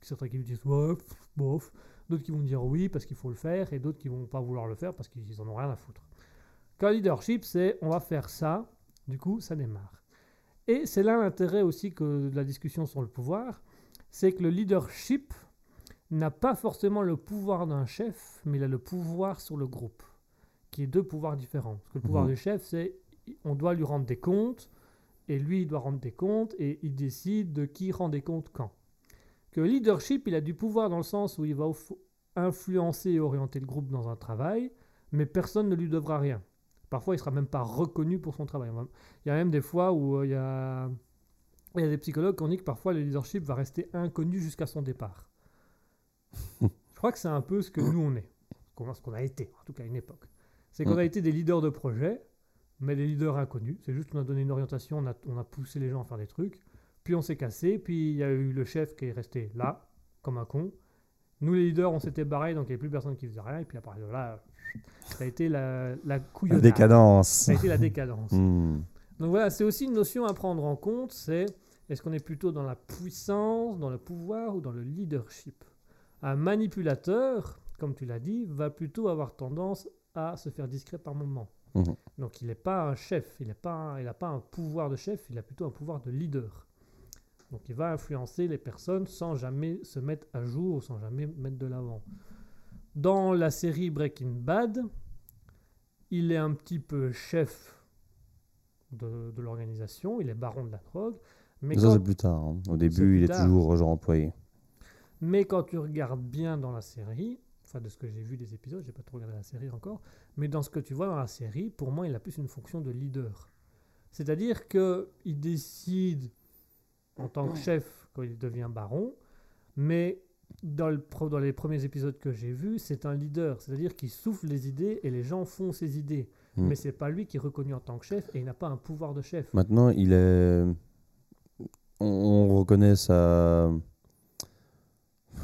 certains qui disent ouais, bof, d'autres qui vont dire oui parce qu'il faut le faire, et d'autres qui vont pas vouloir le faire parce qu'ils en ont rien à foutre. Quand le leadership, c'est on va faire ça, du coup ça démarre. Et c'est là l'intérêt aussi que de la discussion sur le pouvoir, c'est que le leadership n'a pas forcément le pouvoir d'un chef, mais il a le pouvoir sur le groupe, qui est deux pouvoirs différents. Parce que le pouvoir Mhm. du chef, c'est on doit lui rendre des comptes, et lui, il doit rendre des comptes, et il décide de qui rend des comptes quand. Que le leadership, il a du pouvoir dans le sens où il va influencer et orienter le groupe dans un travail, mais personne ne lui devra rien. Parfois, il sera même pas reconnu pour son travail. Il y a même des fois où euh, il y a il y a des psychologues qui ont dit que parfois le leadership va rester inconnu jusqu'à son départ. Je crois que c'est un peu ce que nous on est, ce qu'on a- été, en tout cas à une époque. C'est qu'on Mm. a été des leaders de projet, mais des leaders inconnus. C'est juste qu'on a donné une orientation, on a, on a poussé les gens à faire des trucs, puis on s'est cassé, puis il y a eu le chef qui est resté là, comme un con. Nous les leaders, on s'était barrés, donc il n'y avait plus personne qui faisait rien, et puis à partir de là, ça a été la, la La décadence. Ça a été la décadence. Hmm. Donc voilà, c'est aussi une notion à prendre en compte, c'est Est-ce qu'on est plutôt dans la puissance, dans le pouvoir ou dans le leadership? Un manipulateur, comme tu l'as dit, va plutôt avoir tendance à se faire discret par moment. Mhm. Donc il n'est pas un chef, il n'a pas, pas un pouvoir de chef, il a plutôt un pouvoir de leader. Donc il va influencer les personnes sans jamais se mettre à jour, sans jamais mettre de l'avant. Dans la série Breaking Bad, il est un petit peu chef de, de l'organisation, il est baron de la drogue, mais ça, c'est plus tard. hein. Au début, il est tard. toujours genre employé. Mais quand tu regardes bien dans la série, enfin de ce que j'ai vu des épisodes, j'ai pas trop regardé la série encore, mais dans ce que tu vois dans la série, pour moi, il a plus une fonction de leader. C'est-à-dire que il décide en tant que chef quand il devient baron, mais dans, le dans les premiers épisodes que j'ai vus, c'est un leader, c'est-à-dire qu'il souffle les idées et les gens font ses idées. Mm. Mais c'est pas lui qui est reconnu en tant que chef et il n'a pas un pouvoir de chef. Maintenant, il est. On, on reconnaît sa.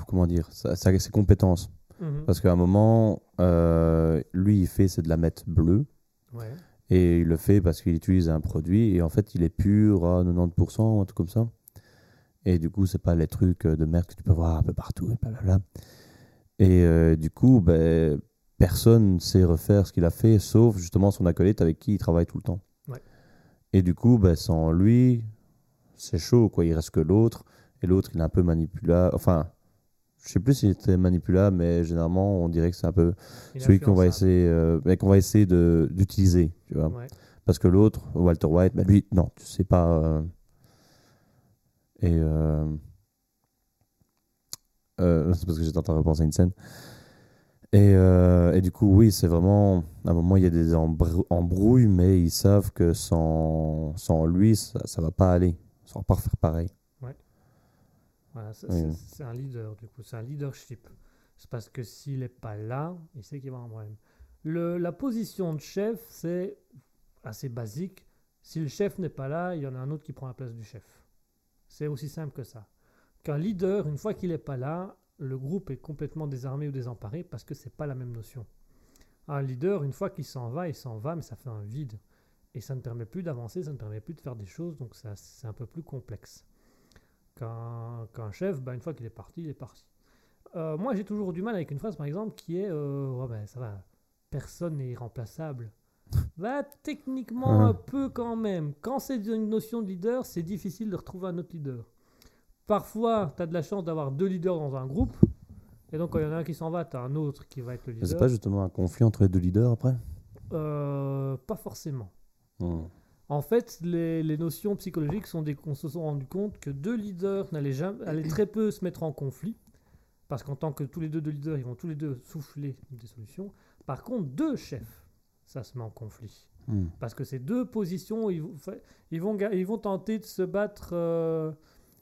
Comment dire sa- sa- Ses compétences. Mhm. Parce qu'à un moment, euh, lui, il fait, c'est de la mettre bleue. Ouais. Et il le fait parce qu'il utilise un produit. Et en fait, il est pur à 90%, ou un truc comme ça. Et du coup, c'est pas les trucs de merde que tu peux voir un peu partout. Et, blablabla. et euh, du coup, ben, personne ne sait refaire ce qu'il a fait, sauf justement son acolyte avec qui il travaille tout le temps. Ouais. Et du coup, ben, sans lui, c'est chaud. Quoi. Il reste que l'autre. Et l'autre, il est un peu manipulable. Enfin, je sais plus s'il était manipulable, mais généralement, on dirait que c'est un peu Il celui qu'on va essayer, euh, qu'on va essayer de- d'utiliser, tu vois. Ouais. Parce que l'autre, Walter White, bah lui, non, tu sais pas. euh, Et euh, c'est parce que j'étais en train de repenser à une scène. Et, euh, et du coup, oui, c'est vraiment. À un moment, il y a des embrou- embrouilles, mais ils savent que sans, sans lui, ça, ça va pas aller. Ça va pas refaire pareil. Voilà, Oui. c'est- un leader, du coup, c'est un leadership. C'est parce que s'il n'est pas là, il sait qu'il va avoir un problème. Le, la position de chef, c'est assez basique. Si le chef n'est pas là, il y en a un autre qui prend la place du chef. C'est aussi simple que ça. Qu'un leader, une fois qu'il n'est pas là, le groupe est complètement désarmé ou désemparé parce que c'est pas la même notion. Un leader, une fois qu'il s'en va, il s'en va, mais ça fait un vide. Et ça ne permet plus d'avancer, ça ne permet plus de faire des choses, donc ça- c'est un peu plus complexe. Qu'un chef, bah, une fois qu'il est parti, il est parti. Euh, moi, j'ai toujours du mal avec une phrase, par exemple, qui est euh, Ouais, ben, ça va, personne n'est irremplaçable. Bah, techniquement, Ouais. un peu quand même. Quand c'est une notion de leader, c'est difficile de retrouver un autre leader. Parfois, tu as de la chance d'avoir deux leaders dans un groupe. Et donc, quand il y en a un qui s'en va, tu as un autre qui va être le Mais C'est leader. pas justement un conflit entre les deux leaders après? Euh, pas forcément. Hmm. En fait, les, les notions psychologiques sont des qu'on se sont rendu compte que deux leaders n'allaient jamais, allaient très peu se mettre en conflit, parce qu'en tant que tous les deux deux leaders, ils vont tous les deux souffler des solutions. Par contre, deux chefs, ça se met en conflit, Hmm. parce que ces deux positions, ils, ils vont ils vont tenter de se battre, euh,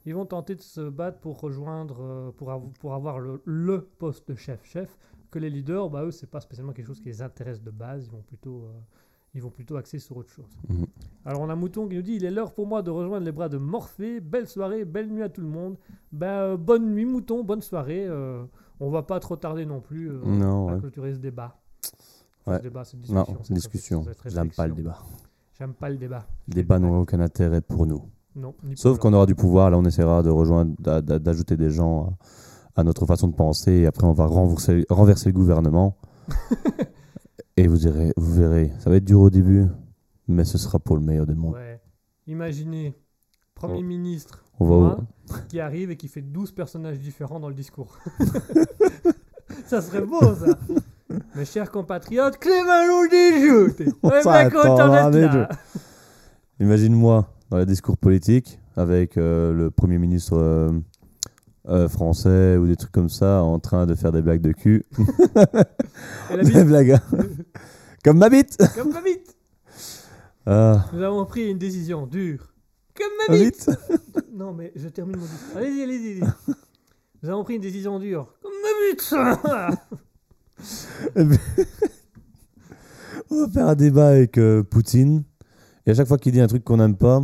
ils vont tenter de se battre pour rejoindre, euh, pour, av- pour avoir le, le poste de chef chef. Que les leaders, bah eux, c'est pas spécialement quelque chose qui les intéresse de base. Ils vont plutôt, euh, ils vont plutôt axer sur autre chose. Mhm. Alors on a Mouton qui nous dit il est l'heure pour moi de rejoindre les bras de Morphée. Belle soirée, belle nuit à tout le monde. Ben euh, bonne nuit Mouton, bonne soirée. Euh, on va pas trop tarder non plus euh, Non, à ouais. clôturer ce débat. Ouais. ce débat, cette Non, discussion. cette discussion. J'aime pas le débat. J'aime pas le débat. Le débat n'a aucun intérêt pour nous. Non. Sauf qu'on aura du pouvoir, là on essaiera de rejoindre, d'a- d'a- d'ajouter des gens à, à notre façon de penser, et après on va renverser, renverser le gouvernement. et vous verrez, vous verrez, ça va être dur au début, mais ce sera pour le meilleur des mondes. Ouais. Imaginez, Premier Oh. ministre On va, moi, qui arrive et qui fait 12 personnages différents dans le discours. ça serait beau ça. Mes chers compatriotes, Clément d'être des là. Imagine-moi dans les discours politiques avec euh, le Premier ministre euh, euh, français ou des trucs comme ça en train de faire des blagues de cul. Des blagues comme ma bite. comme ma bite. Ah, Nous avons pris une décision dure. Comme ma bite. Non, mais je termine mon discours. Allez-y, allez-y. allez-y. Nous avons pris une décision dure. Comme ma bite. On va faire un débat avec euh, Poutine. Et à chaque fois qu'il dit un truc qu'on n'aime pas,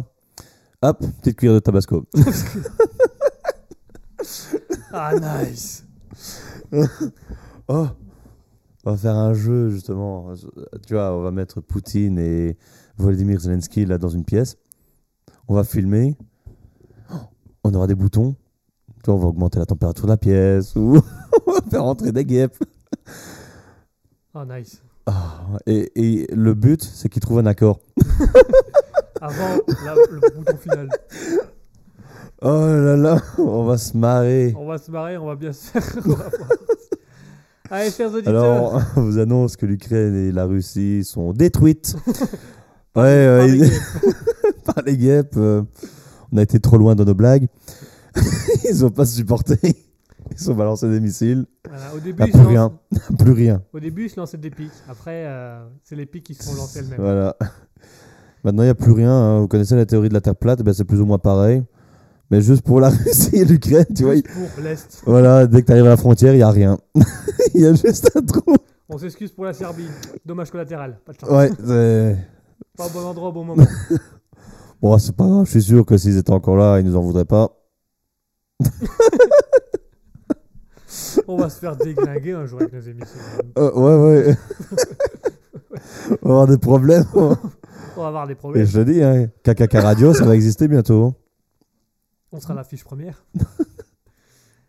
hop, petite cuillère de tabasco. Ah, nice. Oh, on va faire un jeu justement. Tu vois, on va mettre Poutine et Volodymyr Zelensky là dans une pièce. On va filmer. On aura des boutons. Tu vois, on va augmenter la température de la pièce ou on va faire entrer des guêpes. Oh, nice. Ah, et, et le but, c'est qu'ils trouvent un accord. Avant la- le bouton final. Oh là là, on va se marrer. On va se marrer, on va bien se faire. Allez, chers auditeurs. Alors, on vous annonce que l'Ukraine et la Russie sont détruites. ouais, par euh, les par les guêpes. euh, on a été trop loin dans nos blagues. Ils ont pas supporté. Ils ont balancé des missiles. Voilà, au, début, Ah, plus lancent- rien. Plus rien. au début, ils se lançaient des pics. Après, euh, c'est les pics qui se font lancer elles-mêmes. Voilà. Maintenant, il n'y a plus rien. hein. Vous connaissez la théorie de la Terre plate? Ben, C'est plus ou moins pareil. Mais juste pour la Russie et l'Ukraine, tu vois. Pour l'Est. Voilà, dès que tu arrives à la frontière, il n'y a rien. Il y a juste un trou. On s'excuse pour la Serbie. Dommage collatéral. Pas de chance. Ouais, c'est- Pas au bon endroit au bon moment. Bon, c'est pas grave. Je suis sûr que s'ils étaient encore là, ils nous en voudraient pas. On va se faire déglinguer un jour avec nos émissions. Euh, ouais, ouais. On va avoir des problèmes. On va avoir des Et problèmes. je te dis, hein, KKK Radio, ça va exister bientôt. On sera l'affiche première.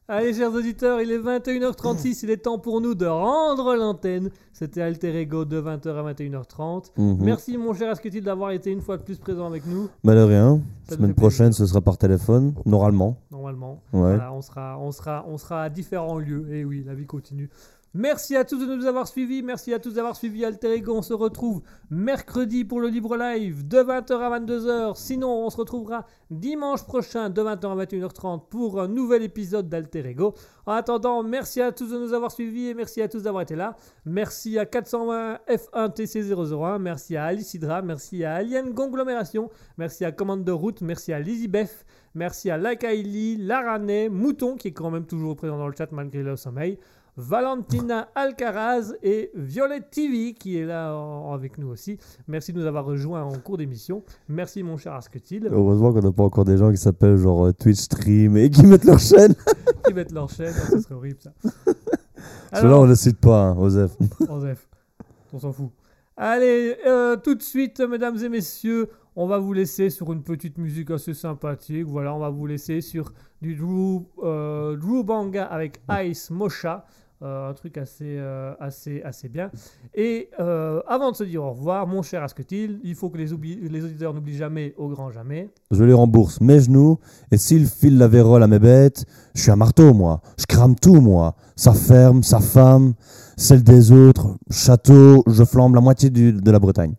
Allez, chers auditeurs, il est 21h36. Il est temps pour nous de rendre l'antenne. C'était Alter Ego de 20h à 21h30. Mhm. Merci, mon cher Asketil, d'avoir été une fois de plus présent avec nous, Bah, de rien. Ça nous fait Semaine prochaine, ce sera par téléphone, normalement. normalement. Ouais. Voilà, on, sera, on, sera, on sera à différents lieux. Et oui, la vie continue. Merci à tous de nous avoir suivis. Merci à tous d'avoir suivi Alter Ego. On se retrouve mercredi pour le libre live de 20h à 22h. Sinon, on se retrouvera dimanche prochain de 20h à 21h30 pour un nouvel épisode d'Alter Ego. En attendant, merci à tous de nous avoir suivis et merci à tous d'avoir été là. Merci à 420 F1 TC001. Merci à Alice Hydra. Merci à Alien Conglomération. Merci à Commande de Route. Merci à Lizzie Beth. Merci à Lakaili, Laranet, Mouton qui est quand même toujours présent dans le chat malgré le sommeil. Valentina Alcaraz et Violette TV qui est là en- avec nous aussi. Merci de nous avoir rejoints en cours d'émission. Merci mon cher Asketil Heureusement qu'on n'a pas encore des gens qui s'appellent genre euh, Twitch Stream et qui mettent leur chaîne. qui mettent leur chaîne. Ah, ce serait horrible ça. Ceux-là, on ne le cite pas, hein, Osef. Osef, on s'en fout. Allez, euh, tout de suite, mesdames et messieurs, on va vous laisser sur une petite musique assez sympathique. Voilà, on va vous laisser sur du Drew, euh, Drew Banga avec Ice Mocha. Euh, un truc assez, euh, assez, assez bien. Et euh, avant de se dire au revoir, mon cher Asketil, il faut que les, auditeurs n'oublient jamais, au grand jamais. Je les rembourse mes genoux, et s'ils filent la vérole à mes bêtes, je suis un marteau, moi. Je crame tout, moi. Sa ferme, sa femme, celle des autres, château, je flambe la moitié de la Bretagne.